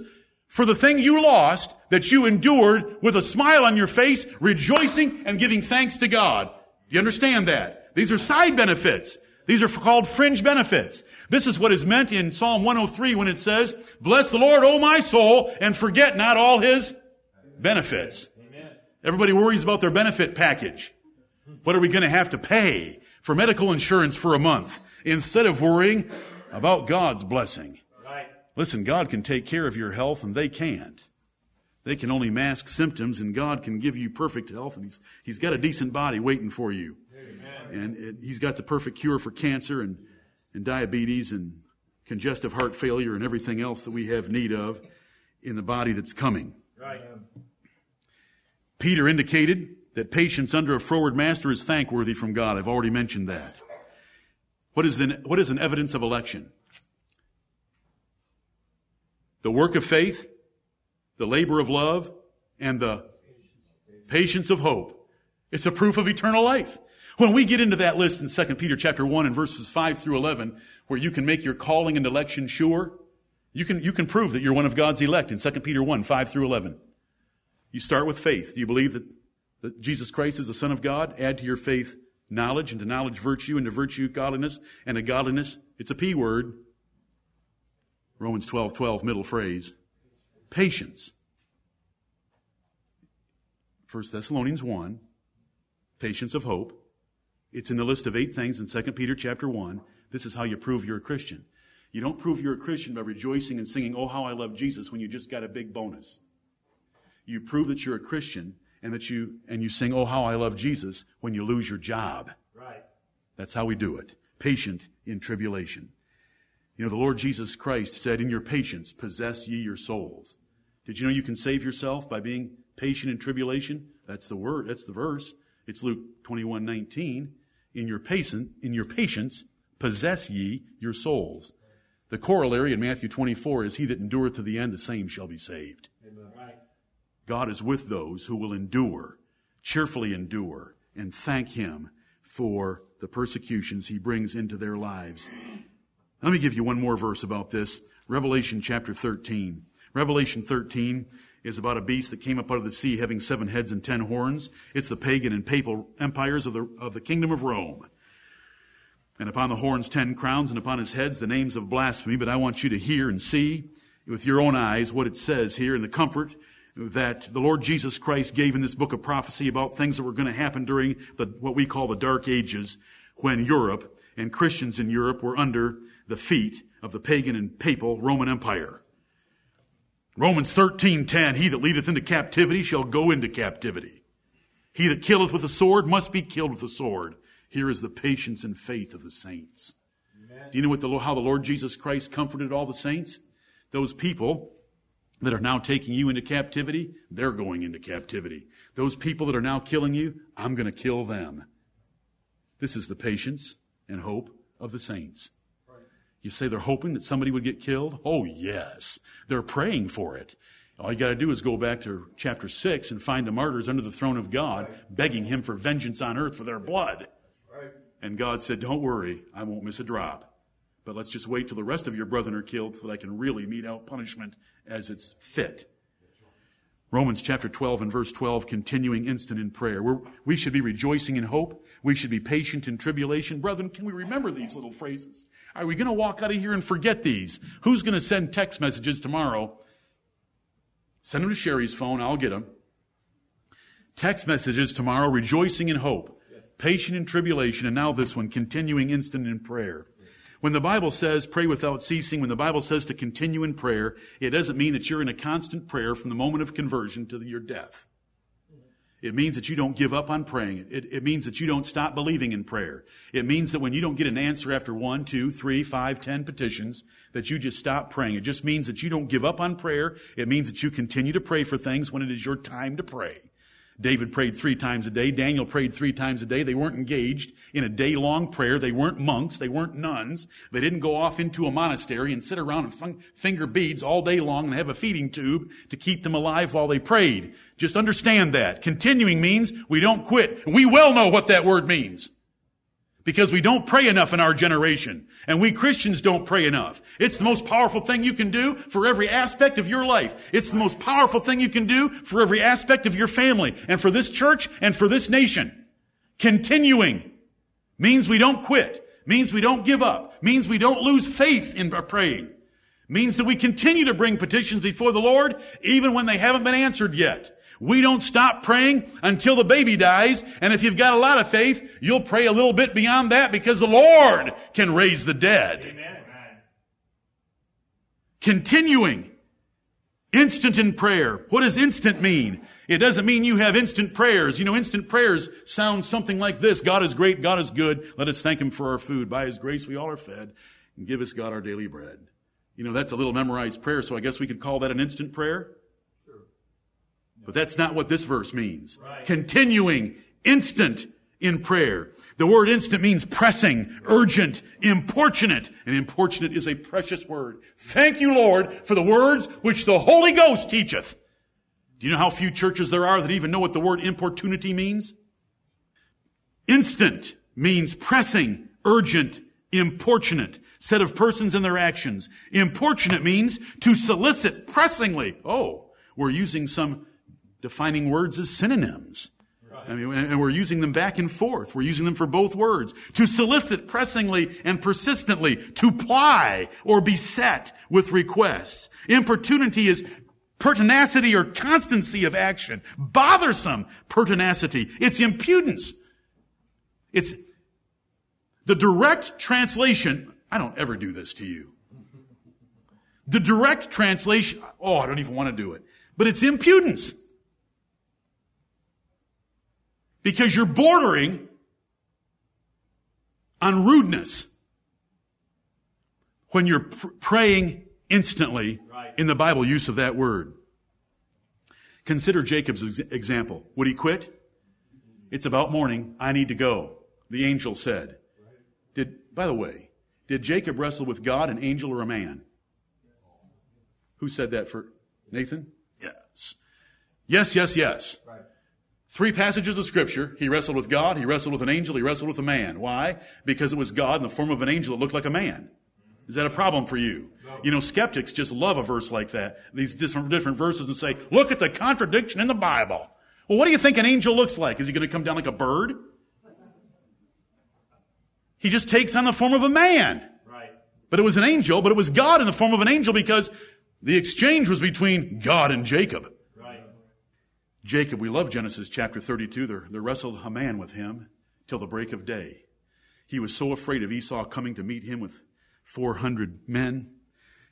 A: for the thing you lost that you endured with a smile on your face, rejoicing and giving thanks to God. Do you understand that? These are side benefits. These are called fringe benefits. This is what is meant in Psalm 103 when it says, Bless the Lord, O my soul, and forget not all his benefits. Amen. Everybody worries about their benefit package. What are we going to have to pay for medical insurance for a month? instead of worrying about God's blessing. Listen, God can take care of your health and they can't. They can only mask symptoms and God can give you perfect health and He's, he's got a decent body waiting for you.
B: Amen.
A: And it, He's got the perfect cure for cancer and, and diabetes and congestive heart failure and everything else that we have need of in the body that's coming.
B: Right.
A: Peter indicated that patience under a froward master is thankworthy from God. I've already mentioned that. What is, the, what is an evidence of election? The work of faith, the labor of love, and the patience of hope. It's a proof of eternal life. When we get into that list in 2 Peter chapter 1 and verses 5 through 11, where you can make your calling and election sure, you can, you can prove that you're one of God's elect in 2 Peter 1, 5 through 11. You start with faith. Do you believe that, that Jesus Christ is the Son of God? Add to your faith knowledge, and to knowledge virtue, and to virtue godliness, and to godliness, it's a P word. Romans 12, 12, middle phrase. Patience. 1 Thessalonians 1, patience of hope. It's in the list of eight things in 2 Peter chapter 1. This is how you prove you're a Christian. You don't prove you're a Christian by rejoicing and singing, Oh, how I love Jesus, when you just got a big bonus. You prove that you're a Christian and that you, and you sing, Oh, how I love Jesus, when you lose your job.
B: Right.
A: That's how we do it. Patient in tribulation. You know, the Lord Jesus Christ said, In your patience, possess ye your souls. Did you know you can save yourself by being patient in tribulation? That's the word, that's the verse. It's Luke 21, 19. In your patient, in your patience, possess ye your souls. The corollary in Matthew 24 is, He that endureth to the end, the same shall be saved.
B: Right.
A: God is with those who will endure, cheerfully endure, and thank Him for the persecutions He brings into their lives. Let me give you one more verse about this. Revelation chapter 13. Revelation 13 is about a beast that came up out of the sea having seven heads and ten horns. It's the pagan and papal empires of the, of the kingdom of Rome. And upon the horns ten crowns, and upon his heads the names of blasphemy. But I want you to hear and see with your own eyes what it says here in the comfort that the Lord Jesus Christ gave in this book of prophecy about things that were going to happen during the, what we call the dark ages when Europe and Christians in Europe were under the feet of the pagan and papal Roman Empire. Romans 13:10 He that leadeth into captivity shall go into captivity. He that killeth with a sword must be killed with a sword. Here is the patience and faith of the saints.
B: Amen.
A: Do you know what the, how the Lord Jesus Christ comforted all the saints? Those people that are now taking you into captivity, they're going into captivity. Those people that are now killing you, I'm going to kill them. This is the patience and hope of the saints. You say they're hoping that somebody would get killed? Oh, yes. They're praying for it. All you got to do is go back to chapter 6 and find the martyrs under the throne of God, begging him for vengeance on earth for their blood.
C: Right.
A: And God said, Don't worry, I won't miss a drop. But let's just wait till the rest of your brethren are killed so that I can really mete out punishment as it's fit. Romans chapter 12 and verse 12, continuing instant in prayer. We're, we should be rejoicing in hope. We should be patient in tribulation. Brethren, can we remember these little phrases? Are we going to walk out of here and forget these? Who's going to send text messages tomorrow? Send them to Sherry's phone. I'll get them. Text messages tomorrow, rejoicing in hope, patient in tribulation, and now this one, continuing instant in prayer. When the Bible says pray without ceasing, when the Bible says to continue in prayer, it doesn't mean that you're in a constant prayer from the moment of conversion to your death. It means that you don't give up on praying. It, it, means that you don't stop believing in prayer. It means that when you don't get an answer after one, two, three, five, ten petitions, that you just stop praying. It just means that you don't give up on prayer. It means that you continue to pray for things when it is your time to pray. David prayed three times a day. Daniel prayed three times a day. They weren't engaged in a day long prayer. They weren't monks. They weren't nuns. They didn't go off into a monastery and sit around and finger beads all day long and have a feeding tube to keep them alive while they prayed. Just understand that. Continuing means we don't quit. We well know what that word means. Because we don't pray enough in our generation. And we Christians don't pray enough. It's the most powerful thing you can do for every aspect of your life. It's the most powerful thing you can do for every aspect of your family and for this church and for this nation. Continuing means we don't quit. Means we don't give up. Means we don't lose faith in praying. Means that we continue to bring petitions before the Lord even when they haven't been answered yet. We don't stop praying until the baby dies. And if you've got a lot of faith, you'll pray a little bit beyond that because the Lord can raise the dead. Amen. Continuing. Instant in prayer. What does instant mean? It doesn't mean you have instant prayers. You know, instant prayers sound something like this. God is great. God is good. Let us thank Him for our food. By His grace we all are fed. And give us God our daily bread. You know, that's a little memorized prayer, so I guess we could call that an instant prayer. But that's not what this verse means. Right. Continuing, instant in prayer. The word instant means pressing, urgent, importunate. And importunate is a precious word. Thank you, Lord, for the words which the Holy Ghost teacheth. Do you know how few churches there are that even know what the word importunity means? Instant means pressing, urgent, importunate. Set of persons and their actions. Importunate means to solicit pressingly. Oh, we're using some defining words as synonyms. Right. I mean, and we're using them back and forth. We're using them for both words. To solicit pressingly and persistently, to ply or beset with requests. Importunity is pertinacity or constancy of action. Bothersome pertinacity. It's impudence. It's the direct translation. I don't ever do this to you. The direct translation, oh, I don't even want to do it. But it's impudence. Because you're bordering on rudeness when you're pr- praying instantly right. in the Bible use of that word. Consider Jacob's ex- example. Would he quit? It's about morning. I need to go. The angel said. Did, by the way, did Jacob wrestle with God, an angel, or a man? Who said that for Nathan? Yes. Yes, yes, yes. Right. Three passages of scripture. He wrestled with God, he wrestled with an angel, he wrestled with a man. Why? Because it was God in the form of an angel that looked like a man. Is that a problem for you? No. You know, skeptics just love a verse like that. These different, different verses and say, look at the contradiction in the Bible. Well, what do you think an angel looks like? Is he going to come down like a bird? He just takes on the form of a man. Right. But it was an angel, but it was God in the form of an angel because the exchange was between God and Jacob. Jacob, we love Genesis chapter 32. There, there wrestled a man with him till the break of day. He was so afraid of Esau coming to meet him with 400 men,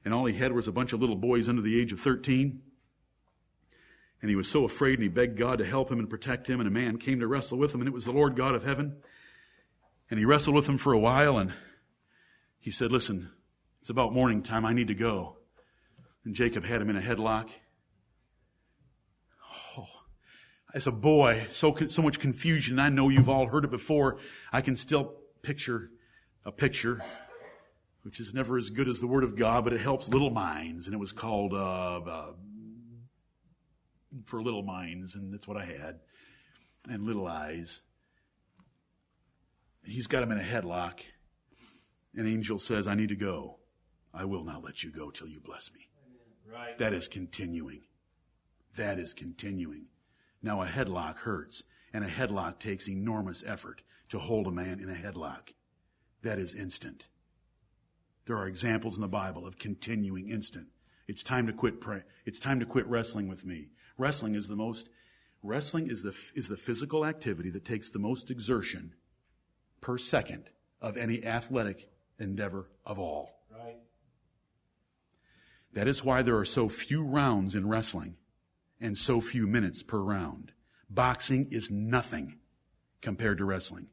A: and all he had was a bunch of little boys under the age of 13. And he was so afraid, and he begged God to help him and protect him, and a man came to wrestle with him, and it was the Lord God of heaven. And he wrestled with him for a while, and he said, Listen, it's about morning time. I need to go. And Jacob had him in a headlock as a boy, so, so much confusion. I know you've all heard it before. I can still picture a picture, which is never as good as the Word of God, but it helps little minds. And it was called, uh, uh, for little minds, and that's what I had. And little eyes. He's got him in a headlock. An angel says, I need to go. I will not let you go till you bless me. Right. That is continuing. That is continuing. Now, a headlock hurts, and a headlock takes enormous effort to hold a man in a headlock. That is instant. There are examples in the Bible of continuing instant. It's time to quit pray. It's time to quit wrestling with me. Wrestling is the most wrestling is the is the physical activity that takes the most exertion per second of any athletic endeavor of all. Right. That is why there are so few rounds in wrestling and so few minutes per round. Boxing is nothing compared to wrestling.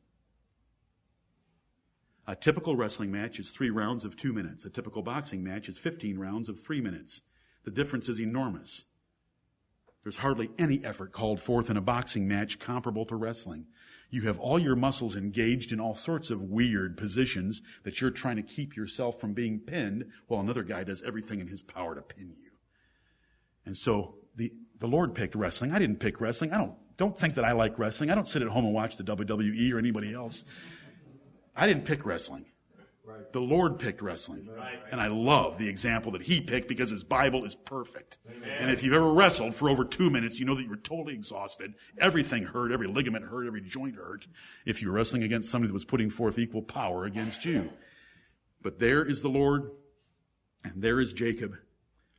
A: A typical wrestling match is three rounds of two minutes. A typical boxing match is 15 rounds of three minutes. The difference is enormous. There's hardly any effort called forth in a boxing match comparable to wrestling. You have all your muscles engaged in all sorts of weird positions that you're trying to keep yourself from being pinned while another guy does everything in his power to pin you. And so the, the Lord picked wrestling. I didn't pick wrestling. I don't, don't think that I like wrestling. I don't sit at home and watch the WWE or anybody else. I didn't pick wrestling. Right. The Lord picked wrestling. Right. And I love the example that he picked because his Bible is perfect. Amen. And if you've ever wrestled for over two minutes, you know that you were totally exhausted. Everything hurt, every ligament hurt, every joint hurt. If you were wrestling against somebody that was putting forth equal power against you. But there is the Lord, and there is Jacob.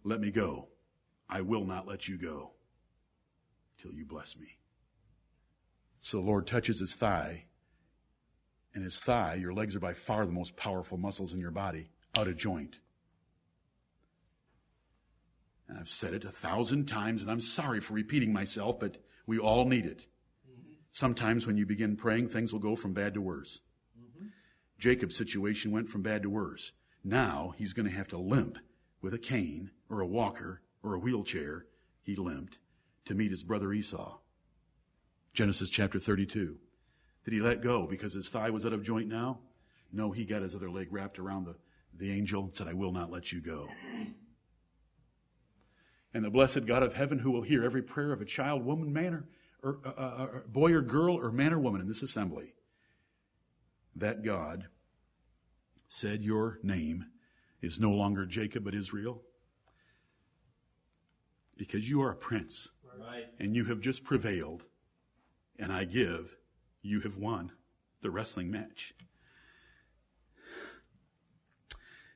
A: Let me go. I will not let you go till you bless me. So the Lord touches his thigh, and his thigh, your legs are by far the most powerful muscles in your body, out of joint. And I've said it a thousand times, and I'm sorry for repeating myself, but we all need it. Sometimes when you begin praying, things will go from bad to worse. Jacob's situation went from bad to worse. Now he's going to have to limp with a cane or a walker or a wheelchair. He limped to meet his brother Esau. Genesis chapter 32. Did he let go because his thigh was out of joint now? No, he got his other leg wrapped around the, the angel and said, I will not let you go. And the blessed God of heaven, who will hear every prayer of a child, woman, man, or, or uh, uh, uh, boy or girl, or man or woman in this assembly, that God said, Your name is no longer Jacob but Israel, because you are a prince, right. and you have just prevailed, and I give, you have won the wrestling match.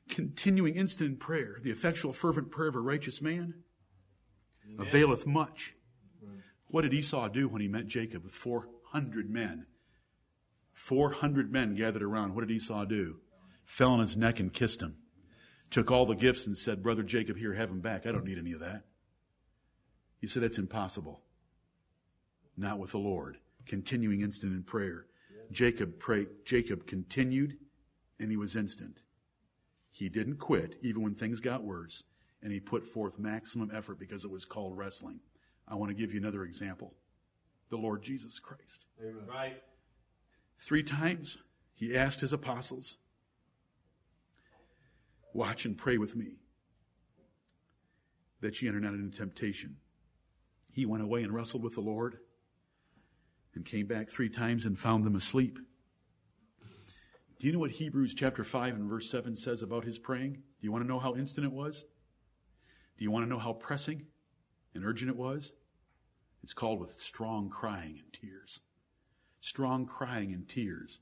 A: Continuing instant prayer, the effectual, fervent prayer of a righteous man Amen. availeth much. What did Esau do when he met Jacob with 400 men? 400 men gathered around. What did Esau do? Fell on his neck and kissed him. Took all the gifts and said, Brother Jacob, here, have him back. I don't need any of that. He said, That's impossible. Not with the Lord. Continuing instant in prayer. Jacob prayed, Jacob continued and he was instant. He didn't quit even when things got worse and he put forth maximum effort because it was called wrestling. I want to give you another example. The Lord Jesus Christ.
B: Amen. Right.
A: Three times he asked his apostles, Watch and pray with me that ye enter not into temptation. He went away and wrestled with the Lord and came back three times and found them asleep. Do you know what Hebrews chapter 5 and verse 7 says about his praying? Do you want to know how instant it was? Do you want to know how pressing and urgent it was? It's called with strong crying and tears. Strong crying and tears.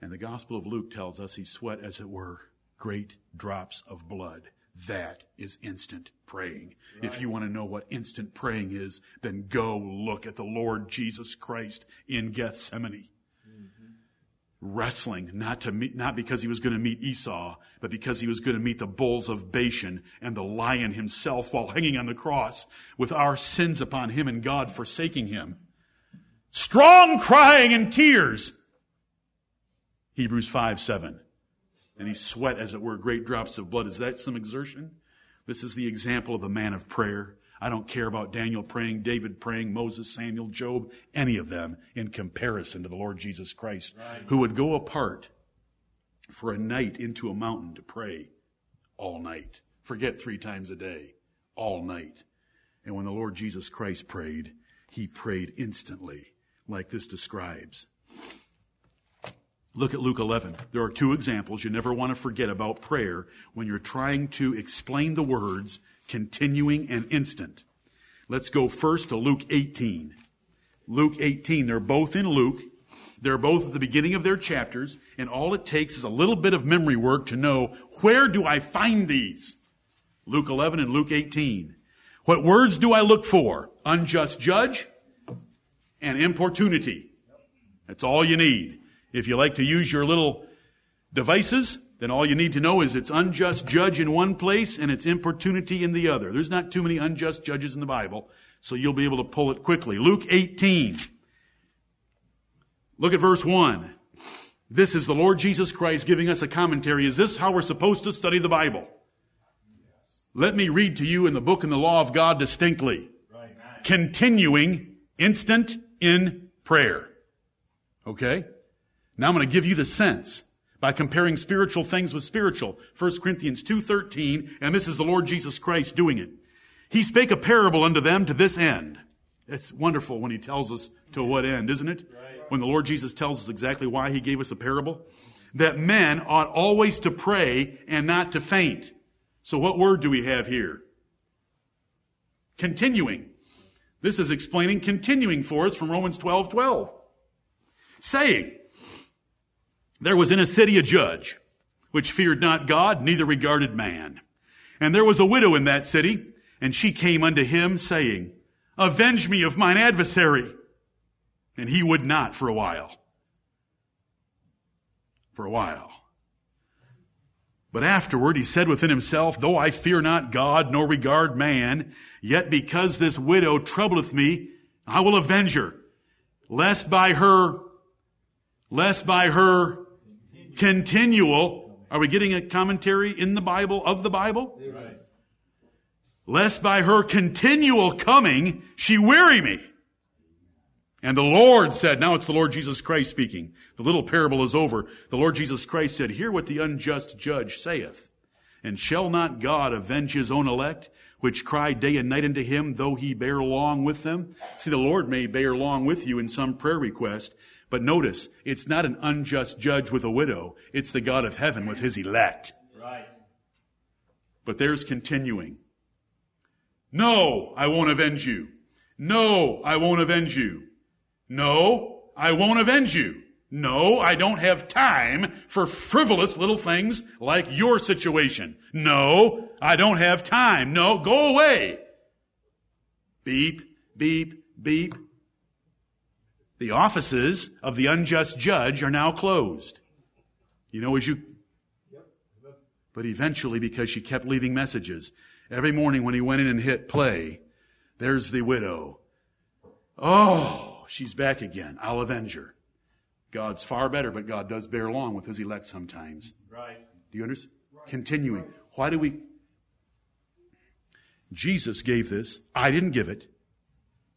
A: And the Gospel of Luke tells us he sweat, as it were, great drops of blood. That is instant praying. Right. If you want to know what instant praying is, then go look at the Lord Jesus Christ in Gethsemane mm-hmm. wrestling, not to meet, not because he was going to meet Esau, but because he was going to meet the bulls of Bashan and the lion himself while hanging on the cross with our sins upon him and God forsaking him. Strong crying and tears. Hebrews 5, 7. And he sweat, as it were, great drops of blood. Is that some exertion? This is the example of a man of prayer. I don't care about Daniel praying, David praying, Moses, Samuel, Job, any of them in comparison to the Lord Jesus Christ, right. who would go apart for a night into a mountain to pray all night. Forget three times a day, all night. And when the Lord Jesus Christ prayed, he prayed instantly, like this describes. Look at Luke 11. There are two examples you never want to forget about prayer when you're trying to explain the words continuing and instant. Let's go first to Luke 18. Luke 18. They're both in Luke. They're both at the beginning of their chapters, and all it takes is a little bit of memory work to know where do I find these? Luke 11 and Luke 18. What words do I look for? Unjust judge and importunity. That's all you need. If you like to use your little devices, then all you need to know is it's unjust judge in one place and it's importunity in the other. There's not too many unjust judges in the Bible, so you'll be able to pull it quickly. Luke 18. Look at verse 1. This is the Lord Jesus Christ giving us a commentary. Is this how we're supposed to study the Bible? Let me read to you in the book and the law of God distinctly. Right. Continuing instant in prayer. Okay? Now I'm going to give you the sense by comparing spiritual things with spiritual. 1 Corinthians 2.13, and this is the Lord Jesus Christ doing it. He spake a parable unto them to this end. It's wonderful when he tells us to what end, isn't it? Right. When the Lord Jesus tells us exactly why he gave us a parable. That men ought always to pray and not to faint. So what word do we have here? Continuing. This is explaining continuing for us from Romans 12, 12. Saying, there was in a city a judge, which feared not God, neither regarded man. And there was a widow in that city, and she came unto him, saying, avenge me of mine adversary. And he would not for a while. For a while. But afterward he said within himself, Though I fear not God, nor regard man, yet because this widow troubleth me, I will avenge her, lest by her, lest by her continual, are we getting a commentary in the Bible, of the Bible? Lest by her continual coming, she weary me. And the Lord said, now it's the Lord Jesus Christ speaking. The little parable is over. The Lord Jesus Christ said, hear what the unjust judge saith. And shall not God avenge his own elect, which cry day and night unto him, though he bear long with them? See, the Lord may bear long with you in some prayer request, but notice, it's not an unjust judge with a widow. It's the God of heaven with his elect. Right. But there's continuing. No, I won't avenge you. No, I won't avenge you. No, I won't avenge you. No, I don't have time for frivolous little things like your situation. No, I don't have time. No, go away. Beep, beep, beep. The offices of the unjust judge are now closed. You know, as you, but eventually, because she kept leaving messages, every morning when he went in and hit play, there's the widow. Oh, she's back again. I'll avenge her. God's far better, but God does bear long with his elect sometimes. Right. Do you understand? Right. Continuing. Why do we? Jesus gave this. I didn't give it.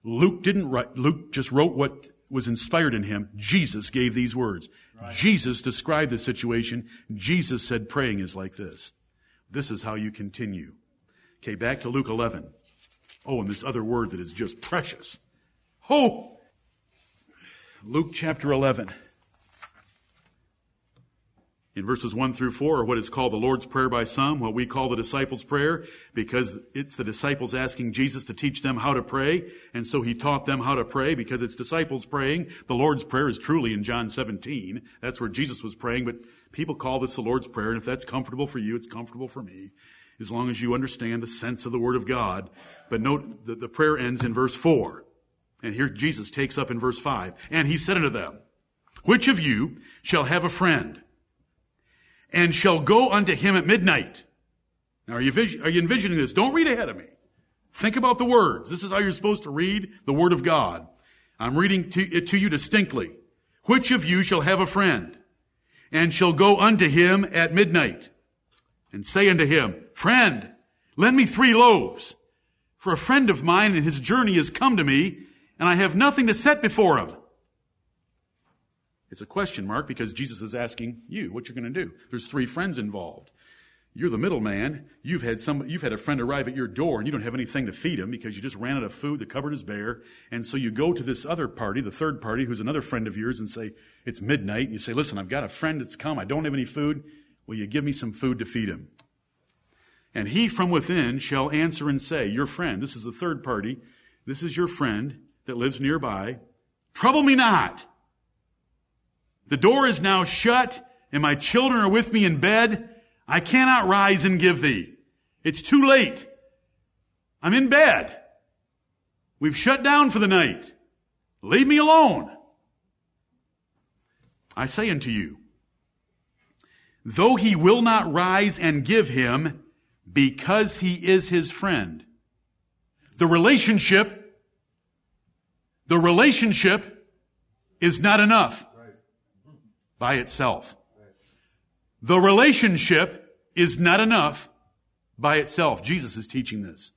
A: Luke didn't write. Luke just wrote what was inspired in him. Jesus gave these words. Right. Jesus described the situation. Jesus said praying is like this. This is how you continue. Okay, back to Luke 11. Oh, and this other word that is just precious. Oh, Luke chapter 11. In verses 1 through 4 are what is called the Lord's Prayer by some, what we call the disciples' prayer, because it's the disciples asking Jesus to teach them how to pray, and so he taught them how to pray because it's disciples praying. The Lord's Prayer is truly in John 17. That's where Jesus was praying, but people call this the Lord's Prayer, and if that's comfortable for you, it's comfortable for me, as long as you understand the sense of the Word of God. But note that the prayer ends in verse 4. And here Jesus takes up in verse 5. And he said unto them, Which of you shall have a friend and shall go unto him at midnight? Now, are you, are you envisioning this? Don't read ahead of me. Think about the words. This is how you're supposed to read the Word of God. I'm reading to, it to you distinctly. Which of you shall have a friend and shall go unto him at midnight and say unto him, Friend, lend me three loaves. For a friend of mine in his journey has come to me and I have nothing to set before him. It's a question mark because Jesus is asking you what you're going to do. There's three friends involved. You're the middleman. You've had some, you've had a friend arrive at your door and you don't have anything to feed him because you just ran out of food. The cupboard is bare. And so you go to this other party, the third party, who's another friend of yours and say, it's midnight. And you say, listen, I've got a friend that's come. I don't have any food. Will you give me some food to feed him? And he from within shall answer and say, your friend, this is the third party. This is your friend that lives nearby, trouble me not. The door is now shut and my children are with me in bed. I cannot rise and give thee. It's too late. I'm in bed. We've shut down for the night. Leave me alone. I say unto you, though he will not rise and give him because he is his friend, the relationship the relationship is not enough by itself. The relationship is not enough by itself. Jesus is teaching this.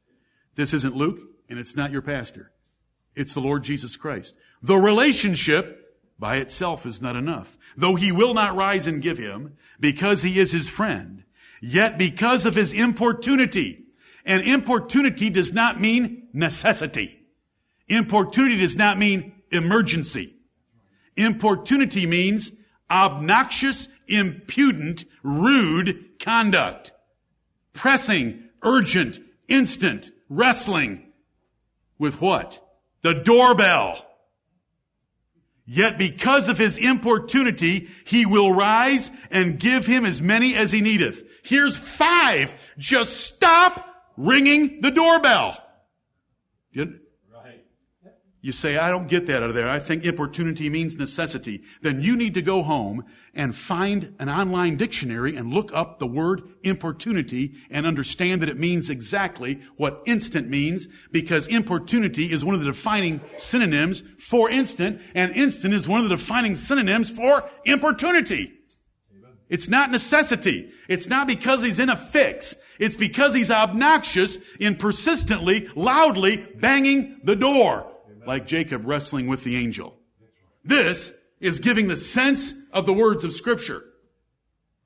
A: This isn't Luke and it's not your pastor. It's the Lord Jesus Christ. The relationship by itself is not enough. Though he will not rise and give him because he is his friend, yet because of his importunity, and importunity does not mean necessity. Importunity does not mean emergency. Importunity means obnoxious, impudent, rude conduct. Pressing, urgent, instant, wrestling with what? The doorbell. Yet because of his importunity, he will rise and give him as many as he needeth. Here's five. Just stop ringing the doorbell. You say, I don't get that out of there. I think importunity means necessity. Then you need to go home and find an online dictionary and look up the word importunity and understand that it means exactly what instant means because importunity is one of the defining synonyms for instant and instant is one of the defining synonyms for importunity. It's not necessity. It's not because he's in a fix. It's because he's obnoxious in persistently, loudly banging the door like Jacob wrestling with the angel. This is giving the sense of the words of scripture.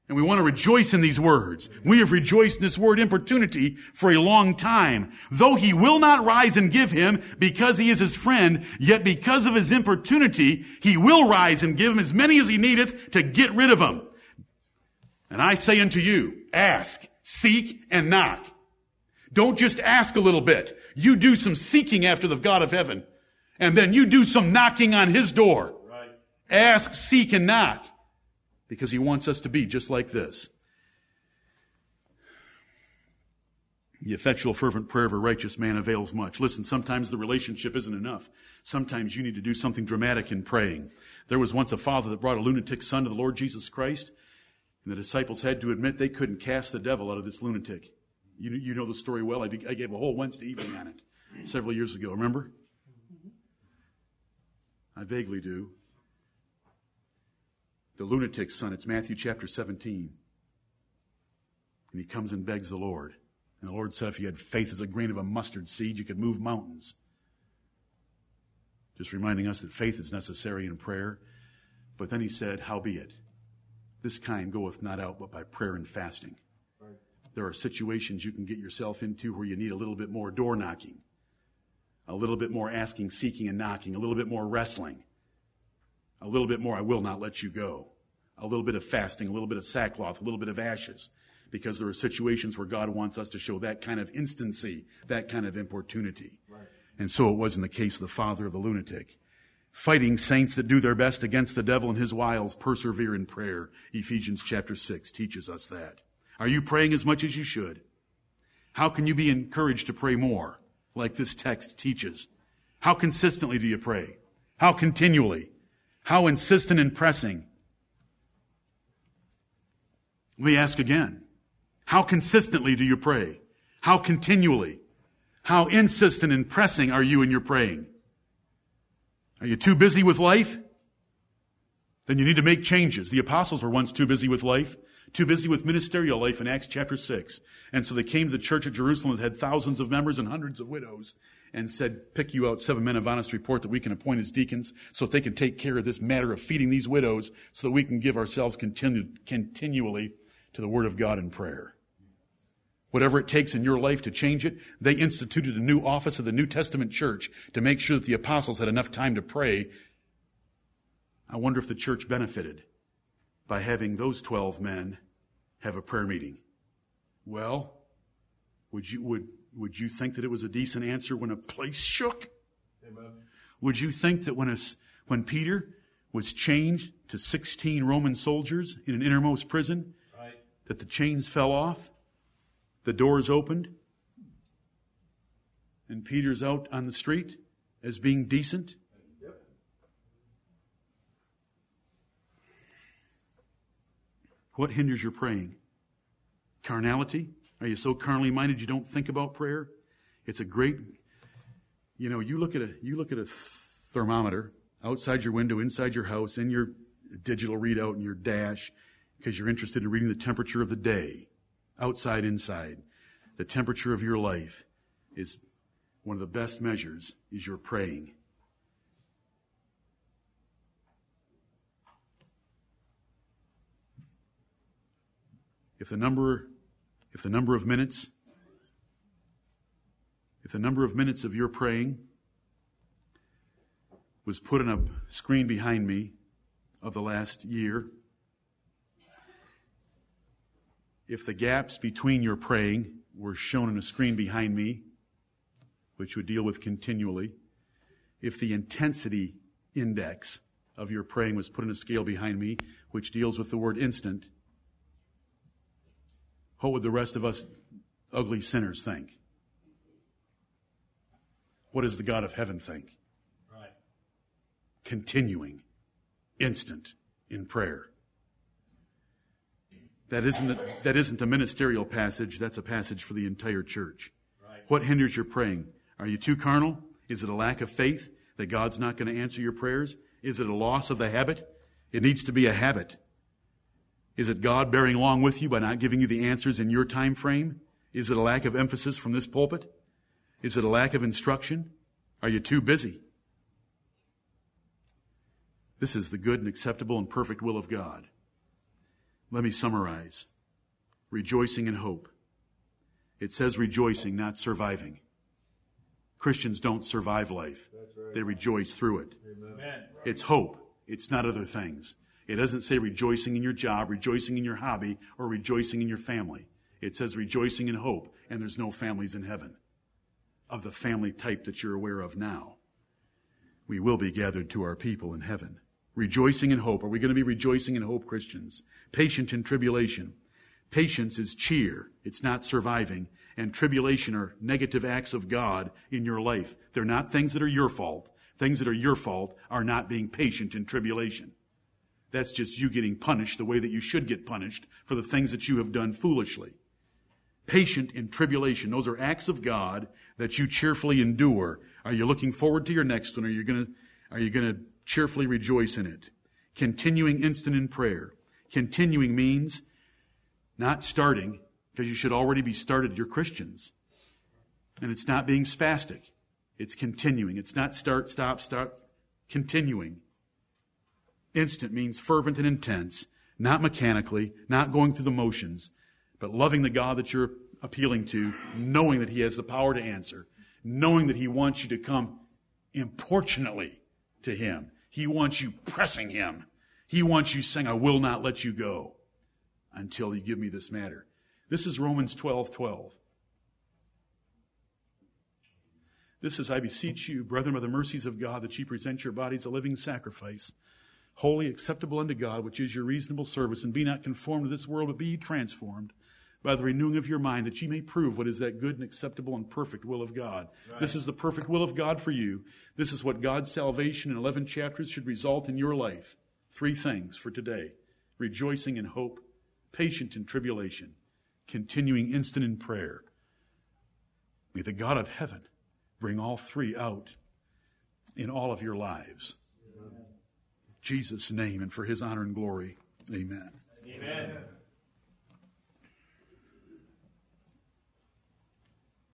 A: And we want to rejoice in these words. We have rejoiced in this word importunity for a long time. Though he will not rise and give him because he is his friend, yet because of his importunity, he will rise and give him as many as he needeth to get rid of him. And I say unto you, ask, seek, and knock. Don't just ask a little bit. You do some seeking after the God of heaven and then you do some knocking on his door. Right. Ask, seek, and knock. Because he wants us to be just like this. The effectual fervent prayer of a righteous man avails much. Listen, sometimes the relationship isn't enough. Sometimes you need to do something dramatic in praying. There was once a father that brought a lunatic son to the Lord Jesus Christ, and the disciples had to admit they couldn't cast the devil out of this lunatic. You, you know the story well. I, I gave a whole Wednesday evening on it several years ago, remember? I vaguely do. The lunatic's son, it's Matthew chapter 17. And he comes and begs the Lord. And the Lord said, if you had faith as a grain of a mustard seed, you could move mountains. Just reminding us that faith is necessary in prayer. But then he said, Howbeit, this kind goeth not out but by prayer and fasting. Right. There are situations you can get yourself into where you need a little bit more door knocking a little bit more asking, seeking, and knocking, a little bit more wrestling, a little bit more, I will not let you go, a little bit of fasting, a little bit of sackcloth, a little bit of ashes, because there are situations where God wants us to show that kind of instancy, that kind of importunity. Right. And so it was in the case of the father of the lunatic. Fighting saints that do their best against the devil and his wiles persevere in prayer. Ephesians chapter 6 teaches us that. Are you praying as much as you should? How can you be encouraged to pray more? Like this text teaches? How consistently do you pray? How continually? How insistent and pressing? Let me ask again. How consistently do you pray? How continually? How insistent and pressing are you in your praying? Are you too busy with life? Then you need to make changes. The apostles were once too busy with life too busy with ministerial life in Acts chapter 6. And so they came to the church at Jerusalem that had thousands of members and hundreds of widows and said, pick you out seven men of honest report that we can appoint as deacons so that they can take care of this matter of feeding these widows so that we can give ourselves continu- continually to the word of God in prayer. Whatever it takes in your life to change it, they instituted a new office of the New Testament church to make sure that the apostles had enough time to pray. I wonder if the church benefited by having those 12 men have a prayer meeting. Well, would you, would, would you think that it was a decent answer when a place shook? Amen. Would you think that when, a, when Peter was chained to 16 Roman soldiers in an innermost prison, right. that the chains fell off, the doors opened, and Peter's out on the street as being decent? What hinders your praying? Carnality? Are you so carnally minded you don't think about prayer? It's a great, you know, you look at a, you look at a thermometer outside your window, inside your house, in your digital readout in your dash, because you're interested in reading the temperature of the day, outside, inside. The temperature of your life is one of the best measures is your praying. If the number, if the number of minutes, if the number of minutes of your praying was put on a screen behind me of the last year, if the gaps between your praying were shown on a screen behind me, which would deal with continually, if the intensity index of your praying was put on a scale behind me, which deals with the word instant, what would the rest of us ugly sinners think? What does the God of heaven think? Right. continuing, instant in prayer. That isn't a, that isn't a ministerial passage. That's a passage for the entire church. Right. What hinders your praying? Are you too carnal? Is it a lack of faith that God's not going to answer your prayers? Is it a loss of the habit? It needs to be a habit. Is it God bearing along with you by not giving you the answers in your time frame? Is it a lack of emphasis from this pulpit? Is it a lack of instruction? Are you too busy? This is the good and acceptable and perfect will of God. Let me summarize. Rejoicing in hope. It says rejoicing, not surviving. Christians don't survive life. Right. They rejoice through it. Amen. It's hope. It's not other things. It doesn't say rejoicing in your job, rejoicing in your hobby, or rejoicing in your family. It says rejoicing in hope, and there's no families in heaven of the family type that you're aware of now. We will be gathered to our people in heaven. Rejoicing in hope. Are we going to be rejoicing in hope, Christians? Patient in tribulation. Patience is cheer. It's not surviving. And tribulation are negative acts of God in your life. They're not things that are your fault. Things that are your fault are not being patient in tribulation. That's just you getting punished the way that you should get punished for the things that you have done foolishly. Patient in tribulation. Those are acts of God that you cheerfully endure. Are you looking forward to your next one? Are you gonna, are you gonna cheerfully rejoice in it? Continuing instant in prayer. Continuing means not starting, because you should already be started. You're Christians. And it's not being spastic. It's continuing. It's not start, stop, start, continuing. Instant means fervent and intense, not mechanically, not going through the motions, but loving the God that you're appealing to, knowing that He has the power to answer, knowing that He wants you to come importunately to Him. He wants you pressing Him. He wants you saying, I will not let you go until you give me this matter. This is Romans 12 12. This is, I beseech you, brethren, by the mercies of God, that ye present your bodies a living sacrifice, holy, acceptable unto God, which is your reasonable service, and be not conformed to this world, but be ye transformed by the renewing of your mind, that ye may prove what is that good and acceptable and perfect will of God. Right. This is the perfect will of God for you. This is what God's salvation in 11 chapters should result in your life. Three things for today rejoicing in hope, patient in tribulation, continuing instant in prayer. May the God of heaven bring all three out in all of your lives. Jesus' name and for his honor and glory. Amen. Amen.